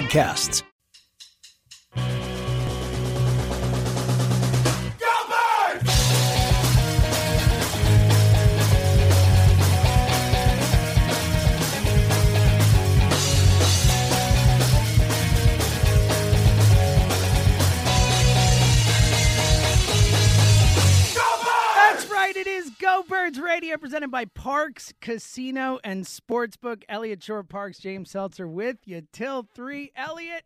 podcasts. Radio presented by Parx Casino and Sportsbook. Elliot Shorr-Parks, James Seltzer with you till three. Elliot,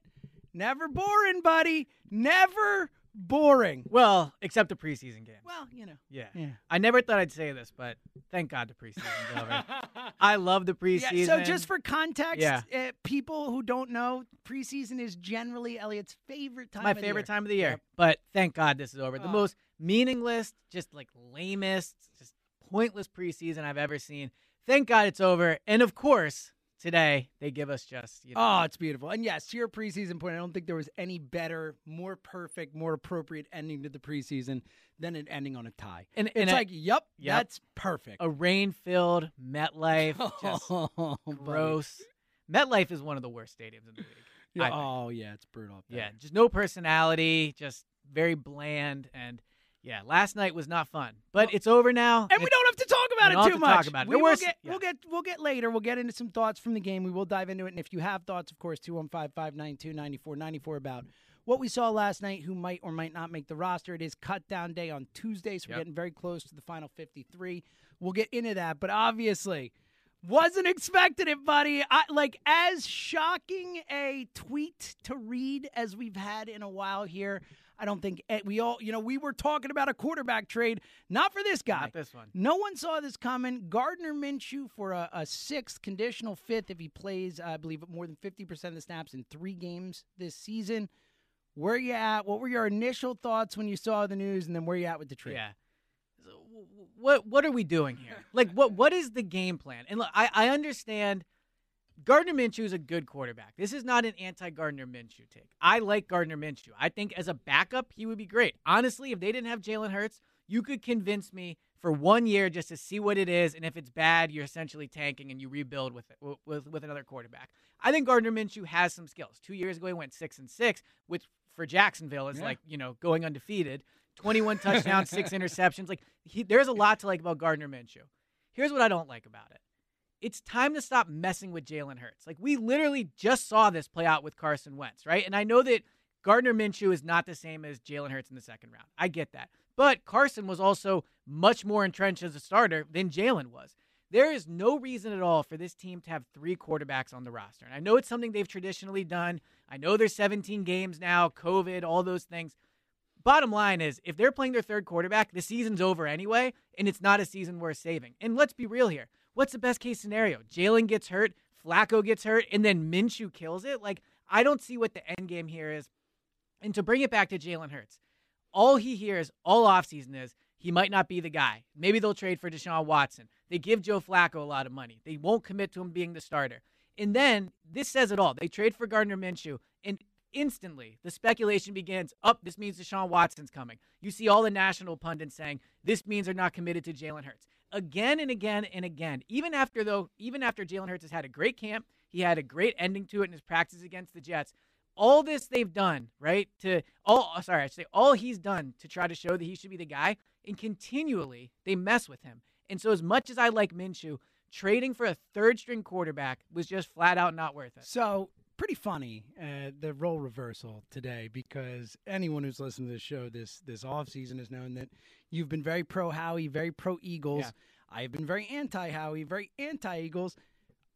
never boring, buddy. Never boring. Well, except the preseason game. Well, you know. Yeah. Yeah. I never thought I'd say this, but thank God the preseason's over. I love the preseason. Yeah, so just for context, Yeah. uh, people who don't know, preseason is generally Elliot's favorite time. my of the favorite year. time of the year. Yep. But thank God this is over. The Oh. most meaningless, just like lamest, pointless preseason I've ever seen. Thank God it's over. And of course, today they give us just you know, Oh, it's beautiful. And yes, to your preseason point, I don't think there was any better, more perfect, more appropriate ending to the preseason than it ending on a tie. And- it's and like, yep, Yep. that's perfect. a rain-filled MetLife. Just Oh, buddy. gross. MetLife is one of the worst stadiums in the league. Yeah, oh, yeah, it's brutal. Yeah, just no personality, just very bland, and yeah, last night was not fun. But it's over now, And we don't have to talk about we it don't too have to much. talk about it. We will get, yeah. we'll get, we'll get later. We'll get into some thoughts from the game. We will dive into it. And if you have thoughts, of course, 215-592-9494 about what we saw last night, who might or might not make the roster. It is cut down day on Tuesday, so we're getting very close to the final 53. We'll get into that, but obviously. Wasn't expecting it, buddy. I, like as shocking a tweet to read as we've had in a while here. I don't think eh, we all, you know, we were talking about a quarterback trade, not for this guy. Not this one. No one saw this coming. Gardner Minshew for a, a sixth conditional fifth if he plays, I believe, more than 50% of the snaps in three games this season. Where you at? What were your initial thoughts when you saw the news, and then where you at with the trade? Yeah. So, w- w- what what are we doing here? Like what what is the game plan? And look, I I understand Gardner Minshew is a good quarterback. This is not an anti-Gardner Minshew take. I like Gardner Minshew. I think as a backup, he would be great. Honestly, if they didn't have Jalen Hurts, you could convince me for one year just to see what it is, and if it's bad, you're essentially tanking and you rebuild with it, with with another quarterback. I think Gardner Minshew has some skills. Two years ago, he went six and six, which for Jacksonville is Yeah. like you know going undefeated. 21 touchdowns, six interceptions. Like he, there's a lot to like about Gardner Minshew. Here's what I don't like about it. It's time to stop messing with Jalen Hurts. Like we literally just saw this play out with Carson Wentz, right? And I know that Gardner Minshew is not the same as Jalen Hurts in the second round. I get that. But Carson was also much more entrenched as a starter than Jalen was. There is no reason at all for this team to have three quarterbacks on the roster. And I know it's something they've traditionally done. I know there's 17 games now, COVID, all those things. Bottom line is, if they're playing their third quarterback, the season's over anyway, and it's not a season worth saving. And let's be real here. What's the best case scenario? Jalen gets hurt, Flacco gets hurt, and then Minshew kills it? Like, I don't see what the end game here is. And to bring it back to Jalen Hurts, all he hears all offseason is he might not be the guy. Maybe they'll trade for Deshaun Watson. They give Joe Flacco a lot of money. They won't commit to him being the starter. And then this says it all. They trade for Gardner Minshew, and instantly the speculation begins up this means deshaun watson's coming you see all the national pundits saying this means they're not committed to jalen hurts again and again and again. Even after though even after jalen hurts has had a great camp he had a great ending to it in his practice against the jets. All this they've done right to all uh, sorry i should say all he's done to try to show that he should be the guy and continually they mess with him. And so as much as i like minshew trading for a third string quarterback was just flat out not worth it. So pretty funny uh, the role reversal today because anyone who's listened to this show this this off season has known that you've been very pro Howie, very pro Eagles. Yeah. I have been very anti Howie, very anti Eagles.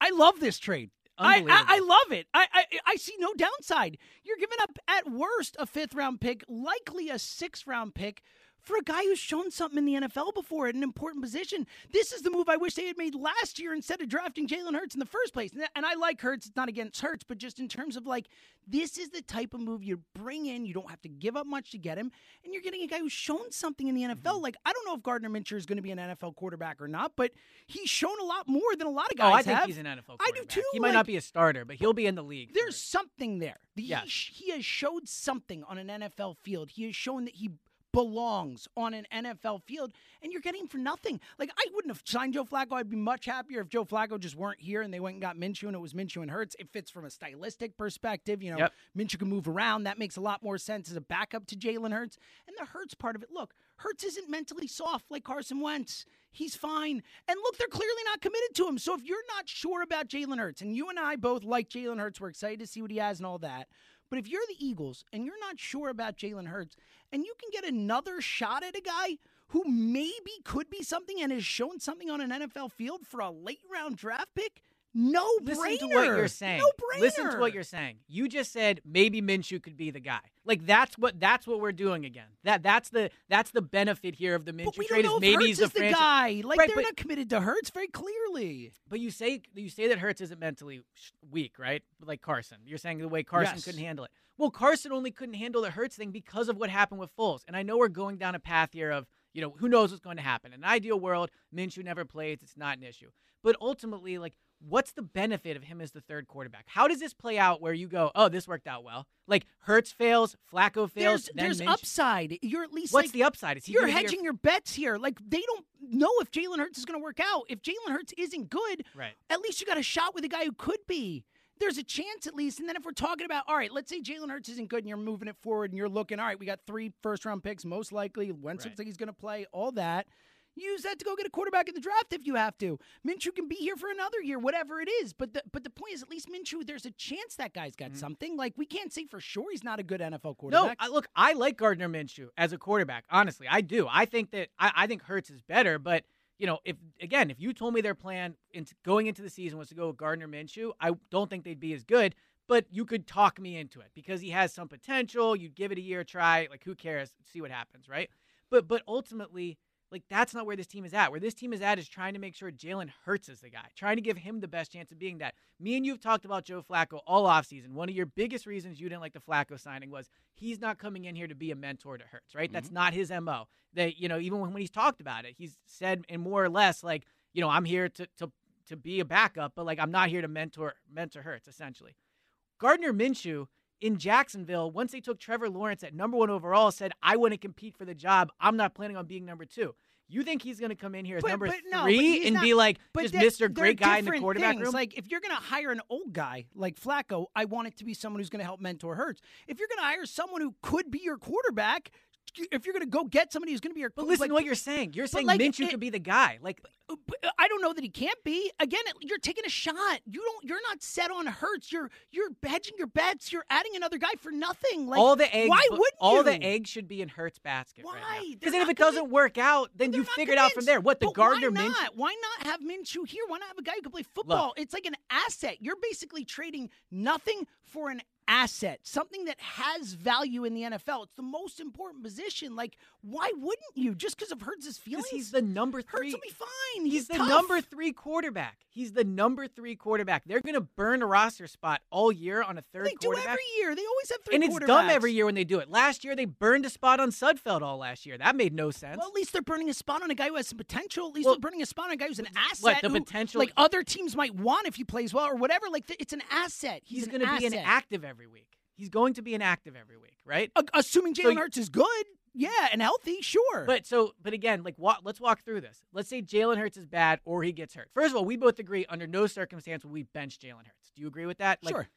I love this trade. I, I, I love it. I, I I see no downside. You're giving up at worst a fifth round pick, likely a sixth round pick for a guy who's shown something in the NFL before at an important position. This is the move I wish they had made last year instead of drafting Jalen Hurts in the first place. And, and I like Hurts. It's not against Hurts, but just in terms of like, this is the type of move you bring in. You don't have to give up much to get him. And you're getting a guy who's shown something in the NFL. Mm-hmm. Like, I don't know if Gardner Minshew is going to be an NFL quarterback or not, but he's shown a lot more than a lot of guys. Oh, I think have. he's an NFL I do too, He might like- not be a starter, but he'll be in the league. There's something there. The- Yes. He, he has showed something on an NFL field. He has shown that he belongs on an NFL field, and you're getting him for nothing. Like I wouldn't have signed Joe Flacco. I'd be much happier if Joe Flacco just weren't here and they went and got Minshew and it was Minshew and Hurts. It fits from a stylistic perspective. You know, Yep. Minshew can move around. That makes a lot more sense as a backup to Jalen Hurts. And the Hurts part of it, look, Hurts isn't mentally soft like Carson Wentz. He's fine. And look, they're clearly not committed to him. So if you're not sure about Jalen Hurts, and you and I both like Jalen Hurts, we're excited to see what he has and all that. But if you're the Eagles and you're not sure about Jalen Hurts, and you can get another shot at a guy who maybe could be something and has shown something on an NFL field for a late round draft pick, no Listen brainer. to what you're saying. No brainer. Listen to what you're saying. You just said maybe Minshew could be the guy. Like that's what that's what we're doing again. That that's the that's the benefit here of the Minshew trade is maybe Hurts he's the franchise. guy. Like Right, they're but- not committed to Hurts very clearly. But you say you say that Hurts isn't mentally weak, right? Like Carson. You're saying the way Carson Yes. couldn't handle it. Well, Carson only couldn't handle the Hurts thing because of what happened with Foles. And I know we're going down a path here of, you know, who knows what's going to happen. In an ideal world, Minshew never plays, it's not an issue. But ultimately, like what's the benefit of him as the third quarterback? How does this play out where you go, "Oh, this worked out well." Like Hurts fails, Flacco fails, There's, then there's upside. You're at least What's like, the upside? Is he you're gonna your- hedging your bets here. Like they don't know if Jalen Hurts is going to work out. If Jalen Hurts isn't good, Right. at least you got a shot with a guy who could be. There's a chance at least. And then if we're talking about, all right, let's say Jalen Hurts isn't good and you're moving it forward and you're looking, all right, we got three first round picks, most likely. Wentz Right. looks like he's going to play, all that. Use that to go get a quarterback in the draft if you have to. Minshew can be here for another year, whatever it is. But the but the point is, at least Minshew, there's a chance that guy's got mm. something. Like we can't say for sure he's not a good NFL No, quarterback. I, look, I like Gardner Minshew as a quarterback. Honestly, I do. I think that I, I think Hurts is better, but you know, if again, if you told me their plan into going into the season was to go with Gardner Minshew, I don't think they'd be as good. But you could talk me into it because he has some potential. You'd give it a year try. Like, who cares? See what happens, right? But but ultimately, like that's not where this team is at. Where this team is at is trying to make sure Jalen Hurts is the guy, trying to give him the best chance of being that. Me and you've talked about Joe Flacco all offseason. One of your biggest reasons you didn't like the Flacco signing was he's not coming in here to be a mentor to Hurts, right? That's mm-hmm. not his MO. That, you know, even when, when he's talked about it, he's said in more or less like, you know, I'm here to to to be a backup, but like I'm not here to mentor mentor Hurts, essentially. Gardner Minshew in Jacksonville, once they took Trevor Lawrence at number one overall, said, I want to compete for the job. I'm not planning on being number two. You think he's going to come in here as But- number but no, three and not- be like just Mr. Great guy in the quarterback things. room? Like if you're going to hire an old guy like Flacco, I want it to be someone who's going to help mentor Hurts. If you're going to hire someone who could be your quarterback, if you're going to go get somebody who's going to be your but listen like, to what you're saying. You're saying like, Minshew it- could be the guy. Like uh, I don't know that he can't be. Again, you're taking a shot. You don't. You're not set on Hurts. You're you're hedging your bets. You're adding another guy for nothing. Like all the eggs, Why wouldn't all you? the eggs should be in Hurts' basket. Why? Because They're if it doesn't convinced- work out, then you figure it out from there. What the But Gardner why Minshew? not? Why not have Minshew here? Why not have a guy who can play football? it's like an asset. You're basically trading nothing for an asset, something that has value in the NFL. It's the most important position. Like, why wouldn't you? Just because of Hurts' feelings? He's the number three. Hurts will be fine. He's, He's, the tough. number three quarterback. He's the number three quarterback. They're going to burn a roster spot all year on a third They do every year. They always have three and it's dumb every year when they do it. Last year they burned a spot on Sudfeld all last year. That made no sense. Well, at least they're burning a spot on a guy who has some potential. At least Well, they're burning a spot on a guy who's an asset. what, the who, potential- like other teams might want if he plays well or whatever. Like it's an asset. He's, he's going to be an active every week. He's going to be inactive every week, right? A- assuming Jalen you- Hurts is good, yeah, and healthy, sure. But so, but again, like, wa- let's walk through this. Let's say Jalen Hurts is bad or he gets hurt. First of all, we both agree under no circumstance will we bench Jalen Hurts. Do you agree with that? Like, sure.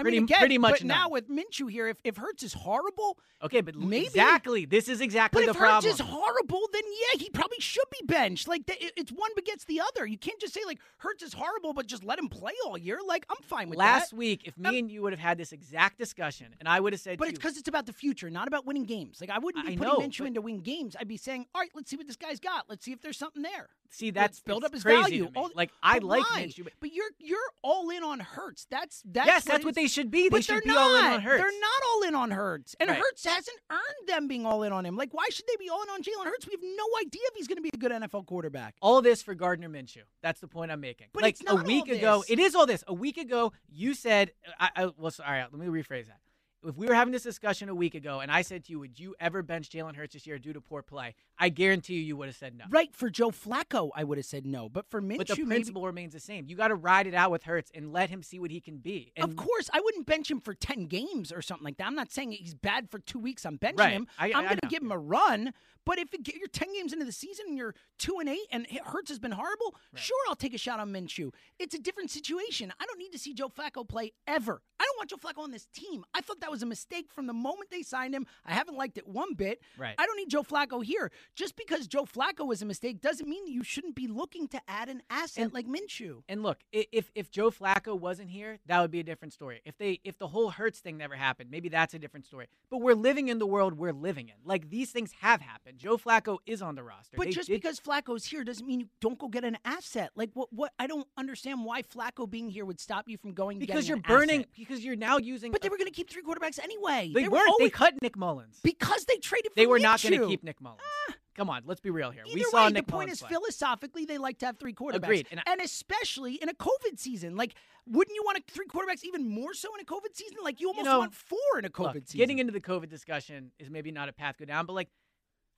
I pretty- mean, again, pretty much But now with Minshew here, if, if Hurts is horrible, Okay, but Maybe. exactly. This is exactly but the if Hurts is horrible, then yeah, he probably should be benched. Like it's one begets the other. You can't just say like Hurts is horrible, but just let him play all year. Like I'm fine with Last that. Last week, if me and you would have had this exact discussion, and I would have said, But it's because it's about the future, not about winning games. Like I wouldn't be I putting know, Minshew but- in to win games. I'd be saying, all right, let's see what this guy's got. Let's see if there's something there. See, that's it's up his crazy value. to me. All- like I like why? Minshew, but but you're you're all in on Hurts. That's that's yes, what that's what they should be. They But should they're be not. all in on Hurts. They're not all in on Hurts, and Right. Hurts hasn't earned them being all in on him. Like, why should they be all in on Jalen Hurts? We have no idea if he's going to be a good NFL quarterback. all this for Gardner Minshew. That's the point I'm making. But like it's not a week ago, this. it is all this. A week ago, you said, I, I well, so- all right, let me rephrase that. If we were having this discussion a week ago, and I said to you, would you ever bench Jalen Hurts this year due to poor play? I guarantee you, you would have said no. Right for Joe Flacco, I would have said no, but for Minshew, But the maybe- principle remains the same. You got to ride it out with Hurts and let him see what he can be. And of course, I wouldn't bench him for 10 games or something like that. I'm not saying he's bad for two weeks. I'm benching Right. him. I- am going to give him a run. But if it, you're 10 games into the season and you're 2 and 8 and Hurts has been horrible, sure, I'll take a shot on Minshew. It's a different situation. I don't need to see Joe Flacco play ever. I don't want Joe Flacco on this team. I thought that was a mistake from the moment they signed him. I haven't liked it one bit. Right. I don't need Joe Flacco here. Just because Joe Flacco was a mistake doesn't mean you shouldn't be looking to add an asset And- like Minshew. And look, if if Joe Flacco wasn't here, that would be a different story. If they if the whole Hurts thing never happened, maybe that's a different story. But we're living in the world we're living in. Like these things have happened. Joe Flacco is on the roster. But They just did- because Flacco's here doesn't mean you don't go get an asset. Like what? What? I don't understand why Flacco being here would stop you from going because you're burning asset. because you're now using. But they were going to keep three quarterbacks anyway. they, were weren't. They always- cut Nick Mullens. because they traded. For They were not going to keep Nick Mullens. Ah. Come on, let's be real here. Either we saw way, Nick the point Mullens is play. philosophically they like to have three quarterbacks. Agreed, and And, especially in a COVID season. Like, wouldn't you want a, three quarterbacks even more so in a COVID season? Like, you almost know, want four in a COVID Look, season. getting into the COVID discussion is maybe not a path to go down, but like,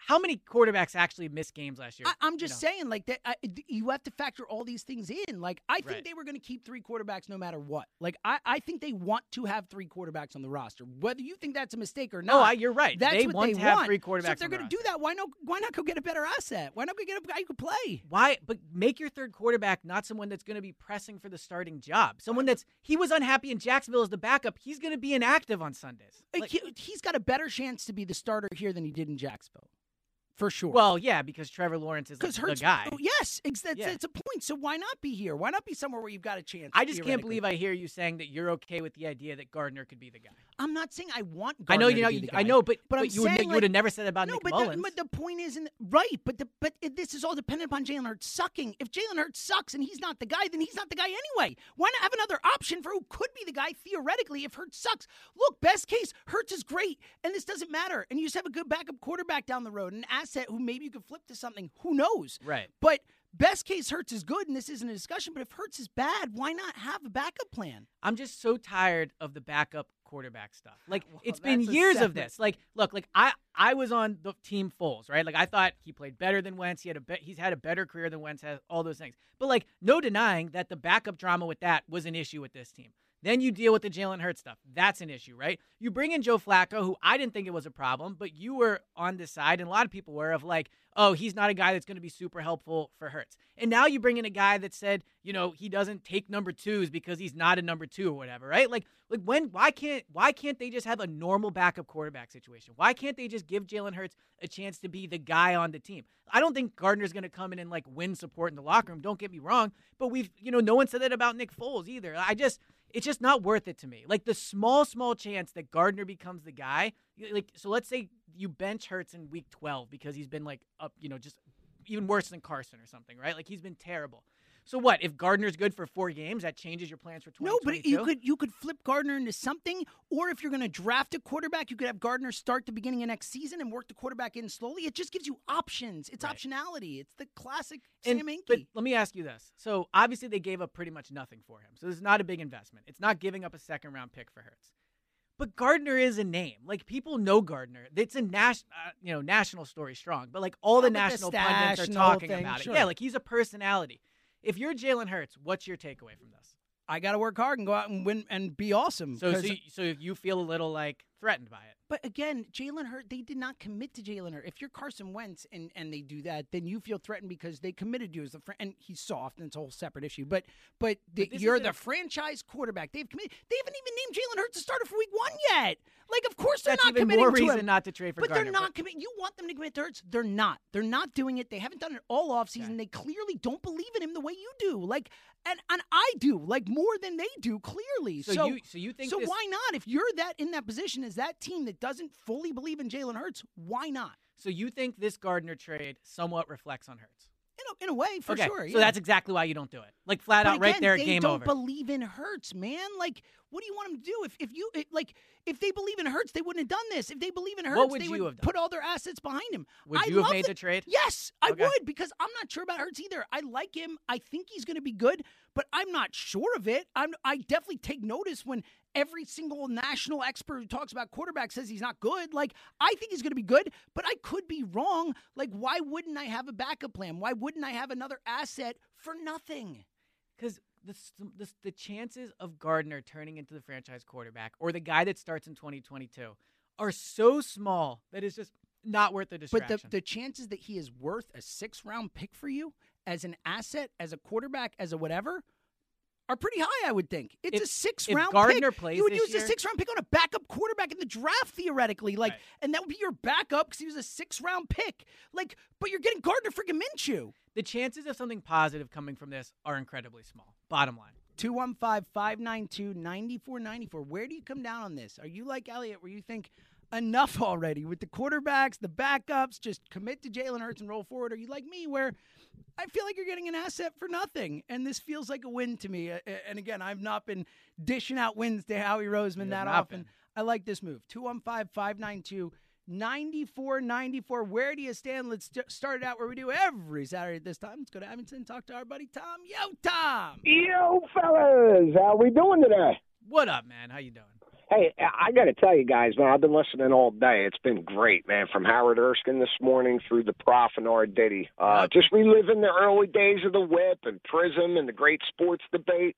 how many quarterbacks actually missed games last year? I, I'm You just know? saying, like that. I, you have to factor all these things in. Like, I think Right. they were going to keep three quarterbacks no matter what. Like, I, I think they want to have three quarterbacks on the roster, whether you think that's a mistake or oh, not. No, I, you're right. That's they what want they to have want. three quarterbacks. So if they're going to do that, why no? Why not go get a better asset? Why not go get a guy who could play? Why? But make your third quarterback not someone that's going to be pressing for the starting job. Someone that's he was unhappy in Jacksonville as the backup. He's going to be inactive on Sundays. Like- he, he's got a better chance to be the starter here than he did in Jacksonville, for sure. well, yeah, because Trevor Lawrence is like, because the guy. oh, yes, that's, Yeah. that's a point. So why not be here? Why not be somewhere where you've got a chance? I just can't believe I hear you saying that you're okay with the idea that Gardner could be the guy. I'm not saying I want. Gardner I know you know. you- I know, but But I'm you would, saying, you would have never said about no, Nick but Mullens. the, but the point isn't right. But the but it, this is all dependent upon Jalen Hurts sucking. If Jalen Hurts sucks and he's not the guy, then he's not the guy anyway. Why not have another option for who could be the guy theoretically if Hurts sucks? Look, best case, Hurts is great, and this doesn't matter. And you just have a good backup quarterback down the road, an asset who maybe you could flip to something. Who knows? right. But best case, Hurts is good, and this isn't a discussion. But if Hurts is bad, why not have a backup plan? I'm just so tired of the backup quarterback stuff. Like Well, it's been years of this. Like look, like I I was on the team Foles, right? Like I thought he played better than Wentz. He had a be- he's had a better career than Wentz has. All those things, but like no denying that the backup drama with that was an issue with this team. Then you deal with the Jalen Hurts stuff. That's an issue, right? You bring in Joe Flacco, who I didn't think it was a problem, but you were on this side, and a lot of people were of like, oh, he's not a guy that's going to be super helpful for Hurts. And now you bring in a guy that said, you know, he doesn't take number twos because he's not a number two or whatever, right? Like, like when why can't why can't they just have a normal backup quarterback situation? Why can't they just give Jalen Hurts a chance to be the guy on the team? I don't think Gardner's going to come in and like win support in the locker room. Don't get me wrong, but we've you know no one said that about Nick Foles either. I just it's just not worth it to me. Like the small small chance that Gardner becomes the guy. Like so, let's say you bench Hurts in week twelve because he's been like up, you know, just even worse than Carson or something, right? Like he's been terrible. So what? If Gardner's good for four games, that changes your plans for twenty. No, but you could you could flip Gardner into something, or if you're going to draft a quarterback, you could have Gardner start the beginning of next season and work the quarterback in slowly. It just gives you options. It's Right. optionality. It's the classic And- Sam But let me ask you this. So obviously they gave up pretty much nothing for him. So this is not a big investment. It's not giving up a second round pick for Hurts. But Gardner is a name. Like people know Gardner. It's a national, uh, you know, national story strong. But like all the the national stash pundits are the talking thing, about sure. it. Yeah, like he's a personality. If you're Jalen Hurts, what's your takeaway from this? I got to work hard and go out and win and be awesome. So, so, you, so you feel a little like threatened by it. But again, Jalen Hurt, they did not commit to Jalen Hurt. If you're Carson Wentz and, and they do that, then you feel threatened because they committed you as the fr- and he's soft and it's a whole separate issue. But but, the, But you're is a- the franchise quarterback. They've committed. They haven't even named Jalen Hurts a starter for Week One yet. Like, of course they're That's not even committing more to reason him. not to trade for but Gardner. they're not committing. You want them to commit to Hurts? They're not. They're not doing it. They haven't done it all offseason. Okay. They clearly don't believe in him the way you do. Like, and and I do. Like more than they do. Clearly. So, you so you think so this, why not? If you're that in that position as that team that doesn't fully believe in Jalen Hurts, why not? so you think this Gardner trade somewhat reflects on Hurts? In a, in a way, for okay, sure. so yeah. that's exactly why you don't do it. Like flat But out, right again, there, they game don't over. believe in Hurts, man. Like, what do you want them to do? If if you it, like, if they believe in Hurts, they wouldn't have done this. If they believe in Hurts, would they would have put all their assets behind him. Would I you have made the- the trade? Yes, I Okay. would because I'm not sure about Hurts either. I like him. I think he's going to be good, but I'm not sure of it. I'm I definitely take notice when every single national expert who talks about quarterback says he's not good. Like I think he's going to be good, but I could be wrong. Like why wouldn't I have a backup plan? Why wouldn't I have another asset for nothing? Because the, the the chances of Gardner turning into the franchise quarterback or the guy that starts in 2022 are so small that it's just not worth the distraction. But the the chances that he is worth a six round pick for you as an asset, as a quarterback, as a whatever are pretty high, I would think. It's If- a six if round Gardner pick. plays you would use year- a six round pick on a backup quarterback in the draft theoretically, like, Right. and that would be your backup because he was a six round pick. Like, but you're getting Gardner freaking Minshew. the chances of something positive coming from this are incredibly small. Bottom line. 215 592 9494. Where do you come down on this? Are you like Elliot, where you think enough already with the quarterbacks, the backups, just commit to Jalen Hurts and roll forward? Are you like me, where I feel like you're getting an asset for nothing? And this feels like a win to me. And again, I've not been dishing out wins to Howie Roseman that often. been. I like this move. 215 592 9494. Where do you stand? Let's st- start it out where we do every Saturday at this time. Let's go to Abington and talk to our buddy Tom. Yo, Tom. Yo, fellas, how we doing today? What up, man? How you doing? Hey, I got to tell you guys, man, I've been listening all day. It's been great, man. From Howard Eskin this morning through the Prof and R. Diddy. Uh, Yep. Just reliving the early days of the whip and Prism and the great sports debate.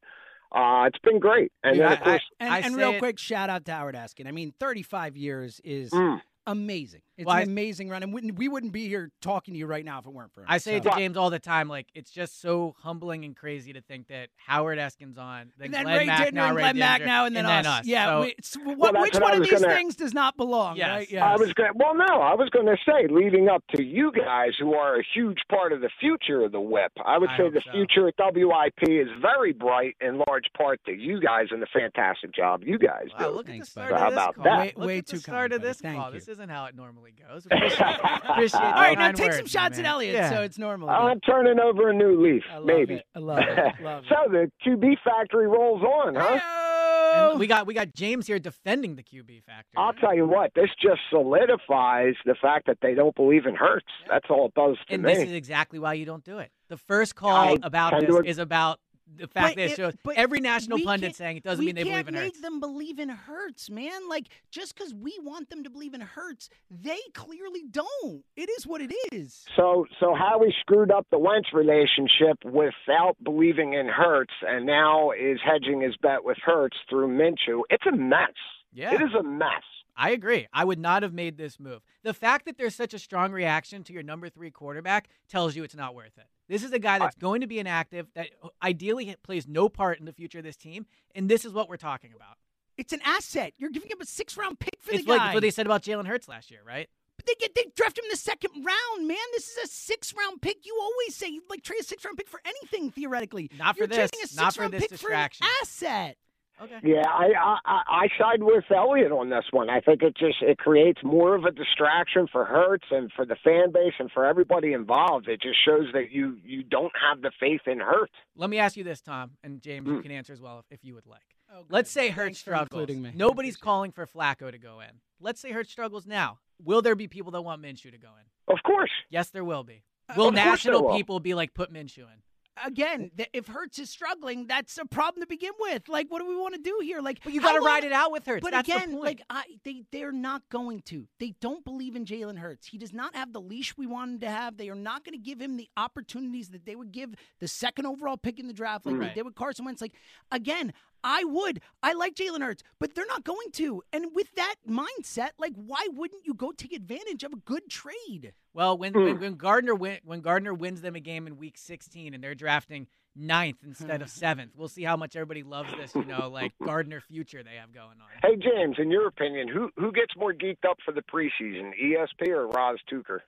Uh, it's been great. And Dude, then, of course, And, I and say real it- quick, shout out to Howard Eskin. I mean, 35 years is mm, amazing. It's Well, an I- amazing run, and we, we wouldn't be here talking to you right now if it weren't for him. I say it to James all the time. Like it's just so humbling and crazy to think that Howard Eskin's on, then, and then Glenn Ray Mack Dittner now, Ray Glenn Mack now, and then, us. Yeah, So, we, it's- what, Well, that's which one of these gonna- things does not belong? Yes. Right? Yes. I was going. Well, no, I was going to say, leading up to you guys, who are a huge part of the future of the whip. I would I say the so. future at WIP is very bright, in large part to you guys and the fantastic job you guys Wow, do. look Thanks, at the start buddy. of How this about call. that? Way- Look way at the too start kind, of buddy. this Thank call. you. This isn't how it normally goes. Appreciate, appreciate All right, now kind take some shots my at man. Elliot, Yeah. so it's normal. I'm turning over a new leaf, I love maybe. it. I love it. Love it. so the QB factory rolls on, huh? And we got we got James here defending the QB factor. I'll tell you what, this just solidifies the fact that they don't believe in Hurts. That's all it does to and me. this is exactly why you don't do it. The first call I about this to is about the fact But that it it- shows but every national pundit can't- saying it doesn't mean they believe can't in make Hurts. them believe in Hurts, man. Like just because we want them to believe in Hurts, they clearly don't. It is what it is. So, so Howie screwed up the Wentz relationship without believing in Hurts, and now is hedging his bet with Hurts through Minshew. It's a mess. Yeah. It is a mess. I agree. I would not have made this move. The fact that there's such a strong reaction to your number three quarterback tells you it's not worth it. This is a guy that's going to be inactive, that uh, ideally plays no part in the future of this team, and this is what we're talking about. It's an asset. You're giving up a six round pick for the guy. It's the like guy. what they said about Jalen Hurts last year, right? But they get they draft him in the second round, man. This is a six round pick. You always say like trade a six round pick for anything theoretically. Not for You're this. trading a Not for six-round this pick distraction. For an asset. Okay. Yeah, I, I I side with Elliott on this one. I think it just it creates more of a distraction for Hurts and for the fan base and for everybody involved. It just shows that you you don't have the faith in Hurts. Let me ask you this, Tom, and James, you Mm. can answer as well if, if you would like. Oh. Let's say Thanks Hurts for struggles. including me. Nobody's calling for Flacco to go in. Let's say Hurts struggles now. Will there be people that want Minshew to go in? Of course. Yes, there will be. Will of national will. people be like, put Minshew in? Again, if Hurts is struggling, that's a problem to begin with. Like, what do we want to do here? Like, But you got to ride it out with Hurts. But That's again, like I, they they're not going to. They don't believe in Jalen Hurts. He does not have the leash we want him to have. They are not going to give him the opportunities that they would give the second overall pick in the draft, like Right. they did with Carson Wentz. Like again, I would. I like Jalen Hurts, but they're not going to. And with that mindset, like why wouldn't you go take advantage of a good trade? Well, when, Mm. when when Gardner win, when Gardner wins them a game in Week 16 and they're drafting ninth instead of seventh, we'll see how much everybody loves this. You know, like Gardner future they have going on. Hey James, in your opinion, who who gets more geeked up for the preseason, ESP or Ross Tucker?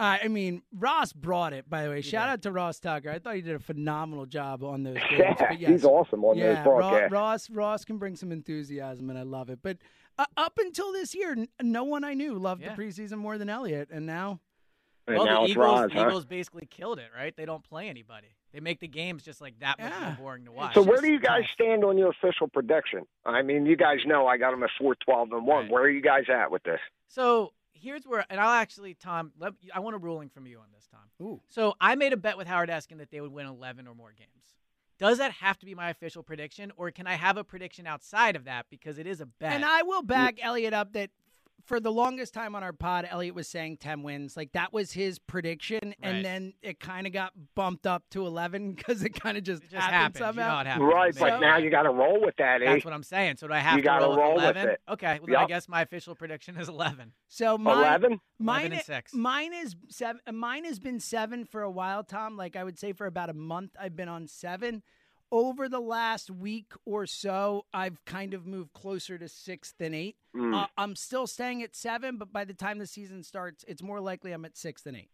Uh, I mean, Ross brought it. By the way, shout did. out to Ross Tucker. I thought he did a phenomenal job on those games. Yeah, but yes, he's awesome on yeah, those broadcasts. Ro- Ross Ross can bring some enthusiasm, and I love it. But uh, up until this year, n- no one I knew loved Yeah. the preseason more than Elliott, and now and well, now the it's Eagles, Ross, the huh? Eagles basically killed it, right? They don't play anybody. They make the games just like that much Yeah. more boring to watch. So where do you guys stand on your official prediction? I mean, you guys know I got them at four twelve and one. Right. Where are you guys at with this? So here's where, and I'll actually, Tom, let, I want a ruling from you on this, Tom. ooh, So I made a bet with Howard Eskin that they would win 11 or more games. Does that have to be my official prediction, or can I have a prediction outside of that because it is a bet? and I will back Elliot up that. For the longest time on our pod, Elliot was saying 10 wins. Like, that was his prediction. Right. And then it kind of got bumped up to 11 because it kind of just, it just happened happens. You know somehow. it happens. Right, with but me. now you got to roll with that, eh? That's what I'm saying. So do I have You to roll, roll with with 11? it. Okay. Well, then I guess my official prediction is 11. So mine, Eleven. Mine, 11 and six. mine is seven. Mine has been seven for a while, Tom. Like I would say, for about a month, I've been on seven. Over the last week or so, I've kind of moved closer to six than eight. Mm. Uh, I'm still staying at seven, but by the time the season starts, it's more likely I'm at six than eight.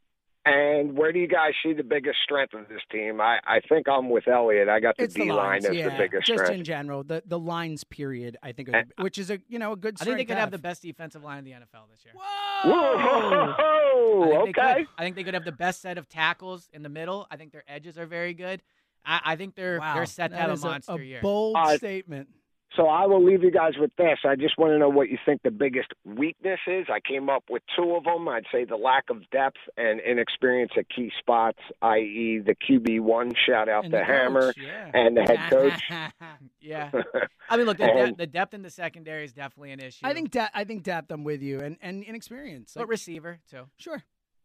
And where do you guys see the biggest strength of this team? I, I think I'm with Elliot. I got the It's D the line as yeah. the biggest just strength. in general, the the lines period, I think, are the, which is a you know a good. I think they could to have the best defensive line in the NFL this year. Whoa! Whoa! I Okay. could. I think they could have the best set of tackles in the middle. I think their edges are very good. I, I think they're Wow, they're set to that have a is monster a, year. bold Uh, statement. So I will leave you guys with this. I just want to know what you think the biggest weakness is. I came up with two of them. I'd say the lack of depth and inexperience at key spots, i.e., the QB one. Shout out And to the Hammer coach, yeah. and the head coach. yeah, I mean, look, the, And- de- the depth in the secondary is definitely an issue. I think de- I think depth. I'm with you, and and inexperience. but Like, receiver too. sure,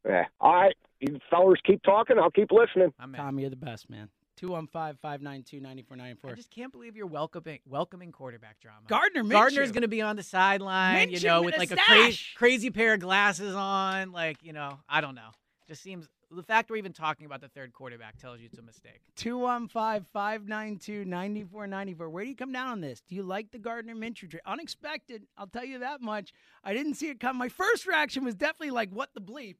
yeah. All right, you fellas keep talking. I'll keep listening. I'm in. Tom, you're the best man. 215-592-9494. I just can't believe you're welcoming welcoming quarterback drama. Gardner Minshew. Gardner's going to be on the sideline, you know, with with a like a crazy, crazy pair of glasses on. Like, you know, I don't know. Just seems the fact we're even talking about the third quarterback tells you it's a mistake. 215-592-9494. Where do you come down on this? Do you like the Gardner Minshew trade? Unexpected, I'll tell you that much. I didn't see it come. My first reaction was definitely like, what the bleep?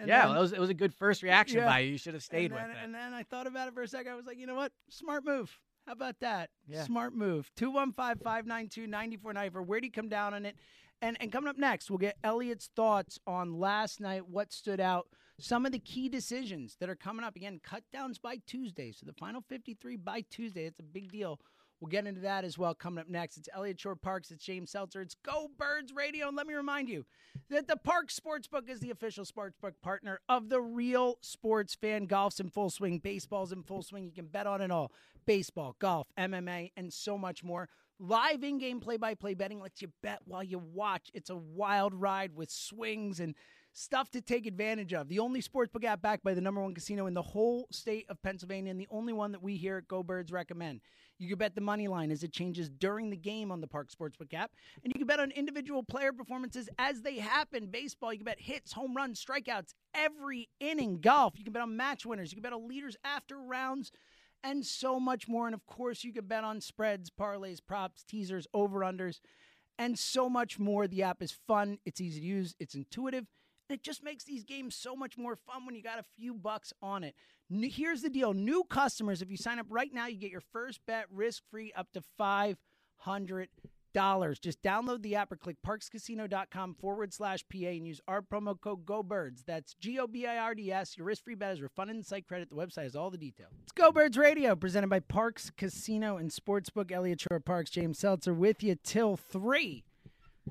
And yeah, then- it was it was a good first reaction Yeah. by you. You should have stayed and with then, it. And then I thought about it for a second. I was like, you know what? Smart move. How about that? Yeah. Smart move. 215-592-9494. Where do you come down on it? And and coming up next, we'll get Elliot's thoughts on last night, what stood out, some of the key decisions that are coming up. Again, cut downs by Tuesday. So the final 53 by Tuesday. It's a big deal. We'll get into that as well coming up next. It's Elliot Shorr-Parks. It's James Seltzer. It's Go Birds Radio. And let me remind you that the Park Sportsbook is the official sportsbook partner of the real sports fan. Golf's in full swing, baseball's in full swing. You can bet on it all baseball, golf, MMA, and so much more. Live in game play by play betting lets you bet while you watch. It's a wild ride with swings and stuff to take advantage of. The only sportsbook app backed by the number one casino in the whole state of Pennsylvania, and the only one that we here at Go Birds recommend. You can bet the money line as it changes during the game on the Park Sportsbook app, and you can bet on individual player performances as they happen. Baseball, you can bet hits, home runs, strikeouts every inning. Golf, you can bet on match winners. You can bet on leaders after rounds and so much more. And of course, you can bet on spreads, parlays, props, teasers, over unders, and so much more. The app is fun, it's easy to use, it's intuitive, and it just makes these games so much more fun when you got a few bucks on it. Here's the deal new customers, if you sign up right now, you get your first bet risk free up to $500. Just download the app or click parkscasino.com forward slash PA and use our promo code GoBirds. That's G O B I R D S. Your risk free bet is refunded in site credit. The website has all the details. It's Go Birds Radio, presented by Parx Casino and Sportsbook. Elliot Shorr-Parks, James Seltzer with you till 3.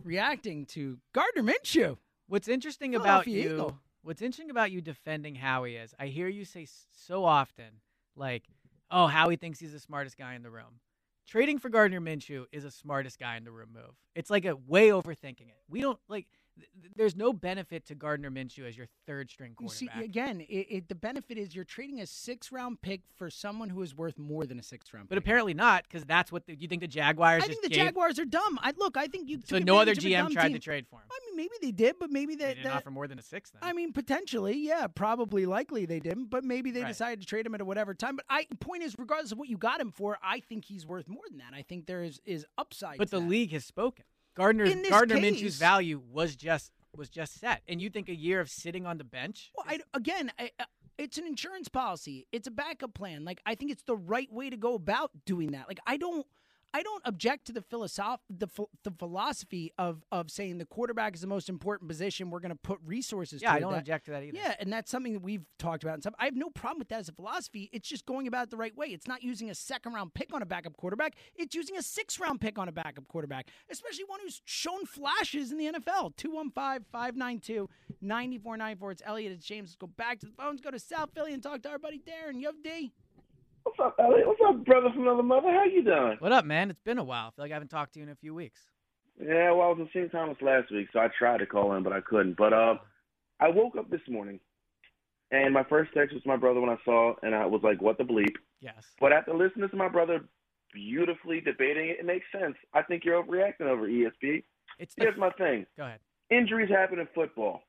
Reacting to Gardner Minshew. What's interesting about you. What's interesting about you defending Howie is I hear you say so often, like, "Oh, Howie thinks he's the smartest guy in the room." Trading for Gardner Minshew is a smartest guy in the room move. It's like a way overthinking it. We don't like. Th- th- there's no benefit to Gardner Minshew as your third string You see, quarterback. again, it, it, the benefit is you're trading a six round pick for someone who is worth more than a six round but pick. apparently not, because that's what the, you think the Jaguars are. I think the gave- Jaguars are dumb. I look, I think you. So no other advantage of a GM tried team. to trade for him. I mean, maybe they did, but maybe They that. didn't that offer more than a six. Then I mean, potentially, yeah, probably, likely they didn't, but maybe they Right. decided to trade him at a whatever time. But I point is, regardless of what you got him for, I think he's worth more than that. I think there is is upside. But the that. league has spoken. Gardner Gardner case- Minshew's value was just was just set, and you think a year of sitting on the bench? Well, I, again, I, uh, it's an insurance policy. It's a backup plan. Like I think it's the right way to go about doing that. Like I don't, I don't object to the philosoph- the ph- the philosophy of of saying the quarterback is the most important position. We're going to put resources. yeah, I don't that. object to that either. Yeah, and that's something that we've talked about and stuff. I have no problem with that as a philosophy. It's just going about it the right way. It's not using a second round pick on a backup quarterback. It's using a six round pick on a backup quarterback, especially one who's shown flashes in the NFL. 215 592 9494. It's Elliot. It's James. Let's go back to the phones, go to South Philly and talk to our buddy Darren. Yo, D. What's up, Elliot? What's up, brother from another mother? How you doing? What up, man? It's been a while. I feel like I haven't talked to you in a few weeks. Yeah, well, I was in St. Thomas last week, so I tried to call in, but I couldn't. But uh, I woke up this morning, and my first text was to my brother when I saw, and I was like, "What the bleep?" Yes. But after listening to my brother beautifully debating it, it makes sense. I think you're overreacting over ESP. It's the, Here's my thing: go ahead. injuries happen in football,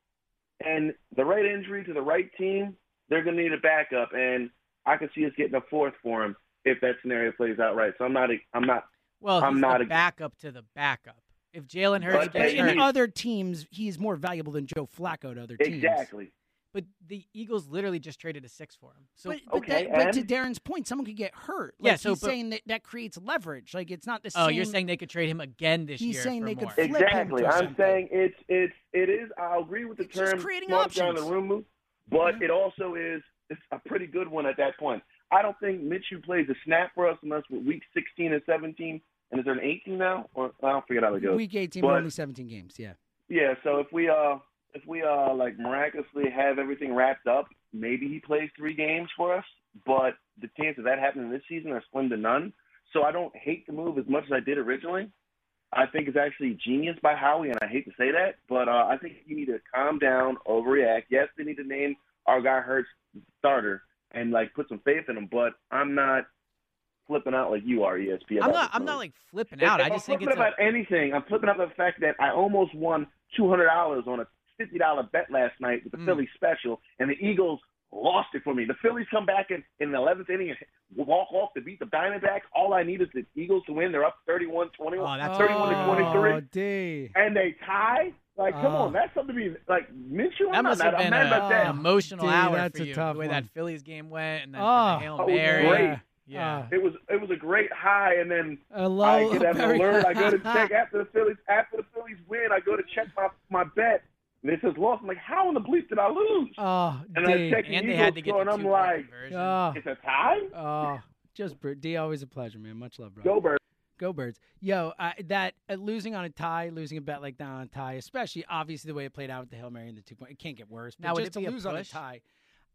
and the right injury to the right team, they're gonna need a backup, and I can see us getting a fourth for him if that scenario plays out right. So I'm not, I'm not Well, I'm he's not a- backup to the backup. If Jalen Hurts But gets in other teams, he's more valuable than Joe Flacco to other teams. exactly. but the Eagles literally just traded a six for him. So But, but, Okay, that, but to? Darren's point, someone could get hurt. Yeah, so, he's but- saying that that creates leverage. Like it's not the oh, same. you're saying they could trade him again this He's year He's saying for they could flip him Exactly. for I'm something. saying it's it's it is. I agree with the It's just term creating smartest guy in the room move, but Yeah. it also is it's a pretty good one at that point. I don't think Minshew plays a snap for us unless we're week 16 and 17. And is there an 18 now? Or I don't forget how it goes. Week 18, But- only 17 games. Yeah. Yeah. So if we uh if we uh like miraculously have everything wrapped up, maybe he plays three games for us. But the chance of that happening this season are slim to none. So I don't hate the move as much as I did originally. I think it's actually genius by Howie, and I hate to say that, but uh, I think you need to calm down, overreact. Yes, they need to name our guy Hurts starter and like put some faith in him, but I'm not flipping out like you are, ESPN. I'm not. I'm not like flipping If- out. if I I'm just think flipping it's a, about anything. I'm flipping out the fact that I almost won two hundred dollars on a fifty dollar bet last night with the Mm. Phillies special, and the Eagles lost it for me. The Phillies come back in, in the eleventh inning and walk off to beat the Diamondbacks. All I need is the Eagles to win. They're up 31-21, Oh, that's 31 to 23, Oh, D. and they tie. Like, come Oh. on, uh, that's something to be like Minshew. that I'm must not have mad- been I'm a- that. an emotional Dude, hour that's for a you. tough the way one. that Phillies game went, and then Oh. the Hail Oh, it Mary. great. Yeah. Ah. It was it was a great high, and then A low, I get an alert. I go to check after the Phillies. After the Phillies win, I go to check my my bet, and it says lost. I'm like, how in the bleep did I lose? Oh, And I D. check the and they Eagles had to get score, the and I'm like. Oh, it's a tie. oh, just br- D. Always a pleasure, man. Much love, bro. Go Birds. Go birds. Yo, uh, that uh, losing on a tie, losing a bet like that on a tie, especially obviously the way it played out with the Hail Mary and the two point, it can't get worse. But Now, would just to a lose on a tie,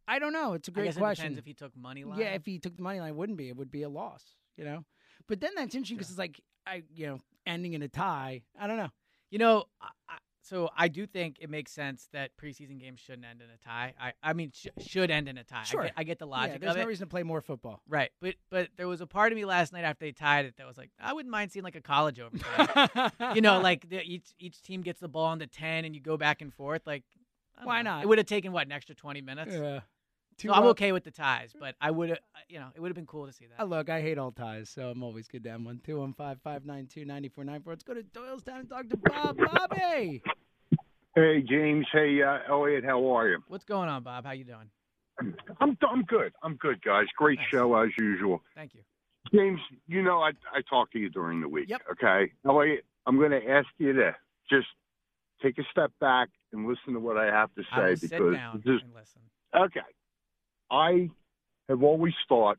I don't know. It's a great question. depends if he took money line. yeah, if he took the money line, it wouldn't be. It would be a loss, you know. But then that's interesting because it's like I, you know, ending in a tie. I don't know. You know, I, so I do think it makes sense that preseason games shouldn't end in a tie. I, I mean, sh- should end in a tie. Sure. I get, I get the yeah, logic there's of no it. reason to play more football. Right, but but there was a part of me last night after they tied it that was like, I wouldn't mind seeing like a college overtime. you know, like the, each each team gets the ball on the ten and you go back and forth. Like, Why know. not? It would have taken what an extra twenty minutes. yeah. So I'm okay with the ties, but I would have, you know, it would have been cool to see that. Uh, look, I hate all ties, so I'm always good to have one. 215 592 9494. Let's go to Doylestown and talk to Bob. Bobby. Hey James, hey uh, Elliot, how are you? What's going on, Bob? How you doing? I'm I'm good. I'm good, guys. Great Nice. show as usual. Thank you. James, you know I I talk to you during the week. Yep. Okay. Elliot, I'm going to ask you to just take a step back and listen to what I have to I say will sit because down this is and listen. Okay. I have always thought,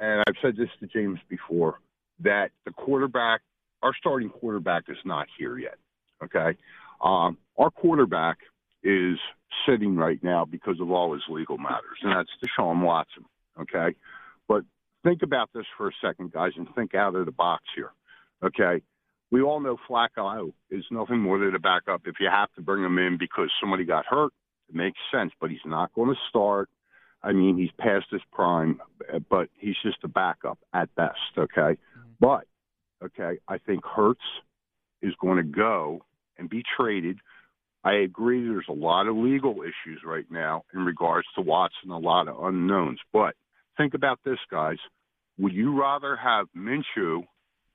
and I've said this to James before, that the quarterback, our starting quarterback, is not here yet. Okay. Um, our quarterback is sitting right now because of all his legal matters, and that's Deshaun Watson. Okay. But think about this for a second, guys, and think out of the box here. Okay. We all know Flacco is nothing more than a backup. If you have to bring him in because somebody got hurt, it makes sense, but he's not going to start. I mean, he's past his prime, but he's just a backup at best. Okay, mm-hmm. but okay, I think Hurts is going to go and be traded. I agree. There's a lot of legal issues right now in regards to Watson, a lot of unknowns. But think about this, guys. Would you rather have Minshew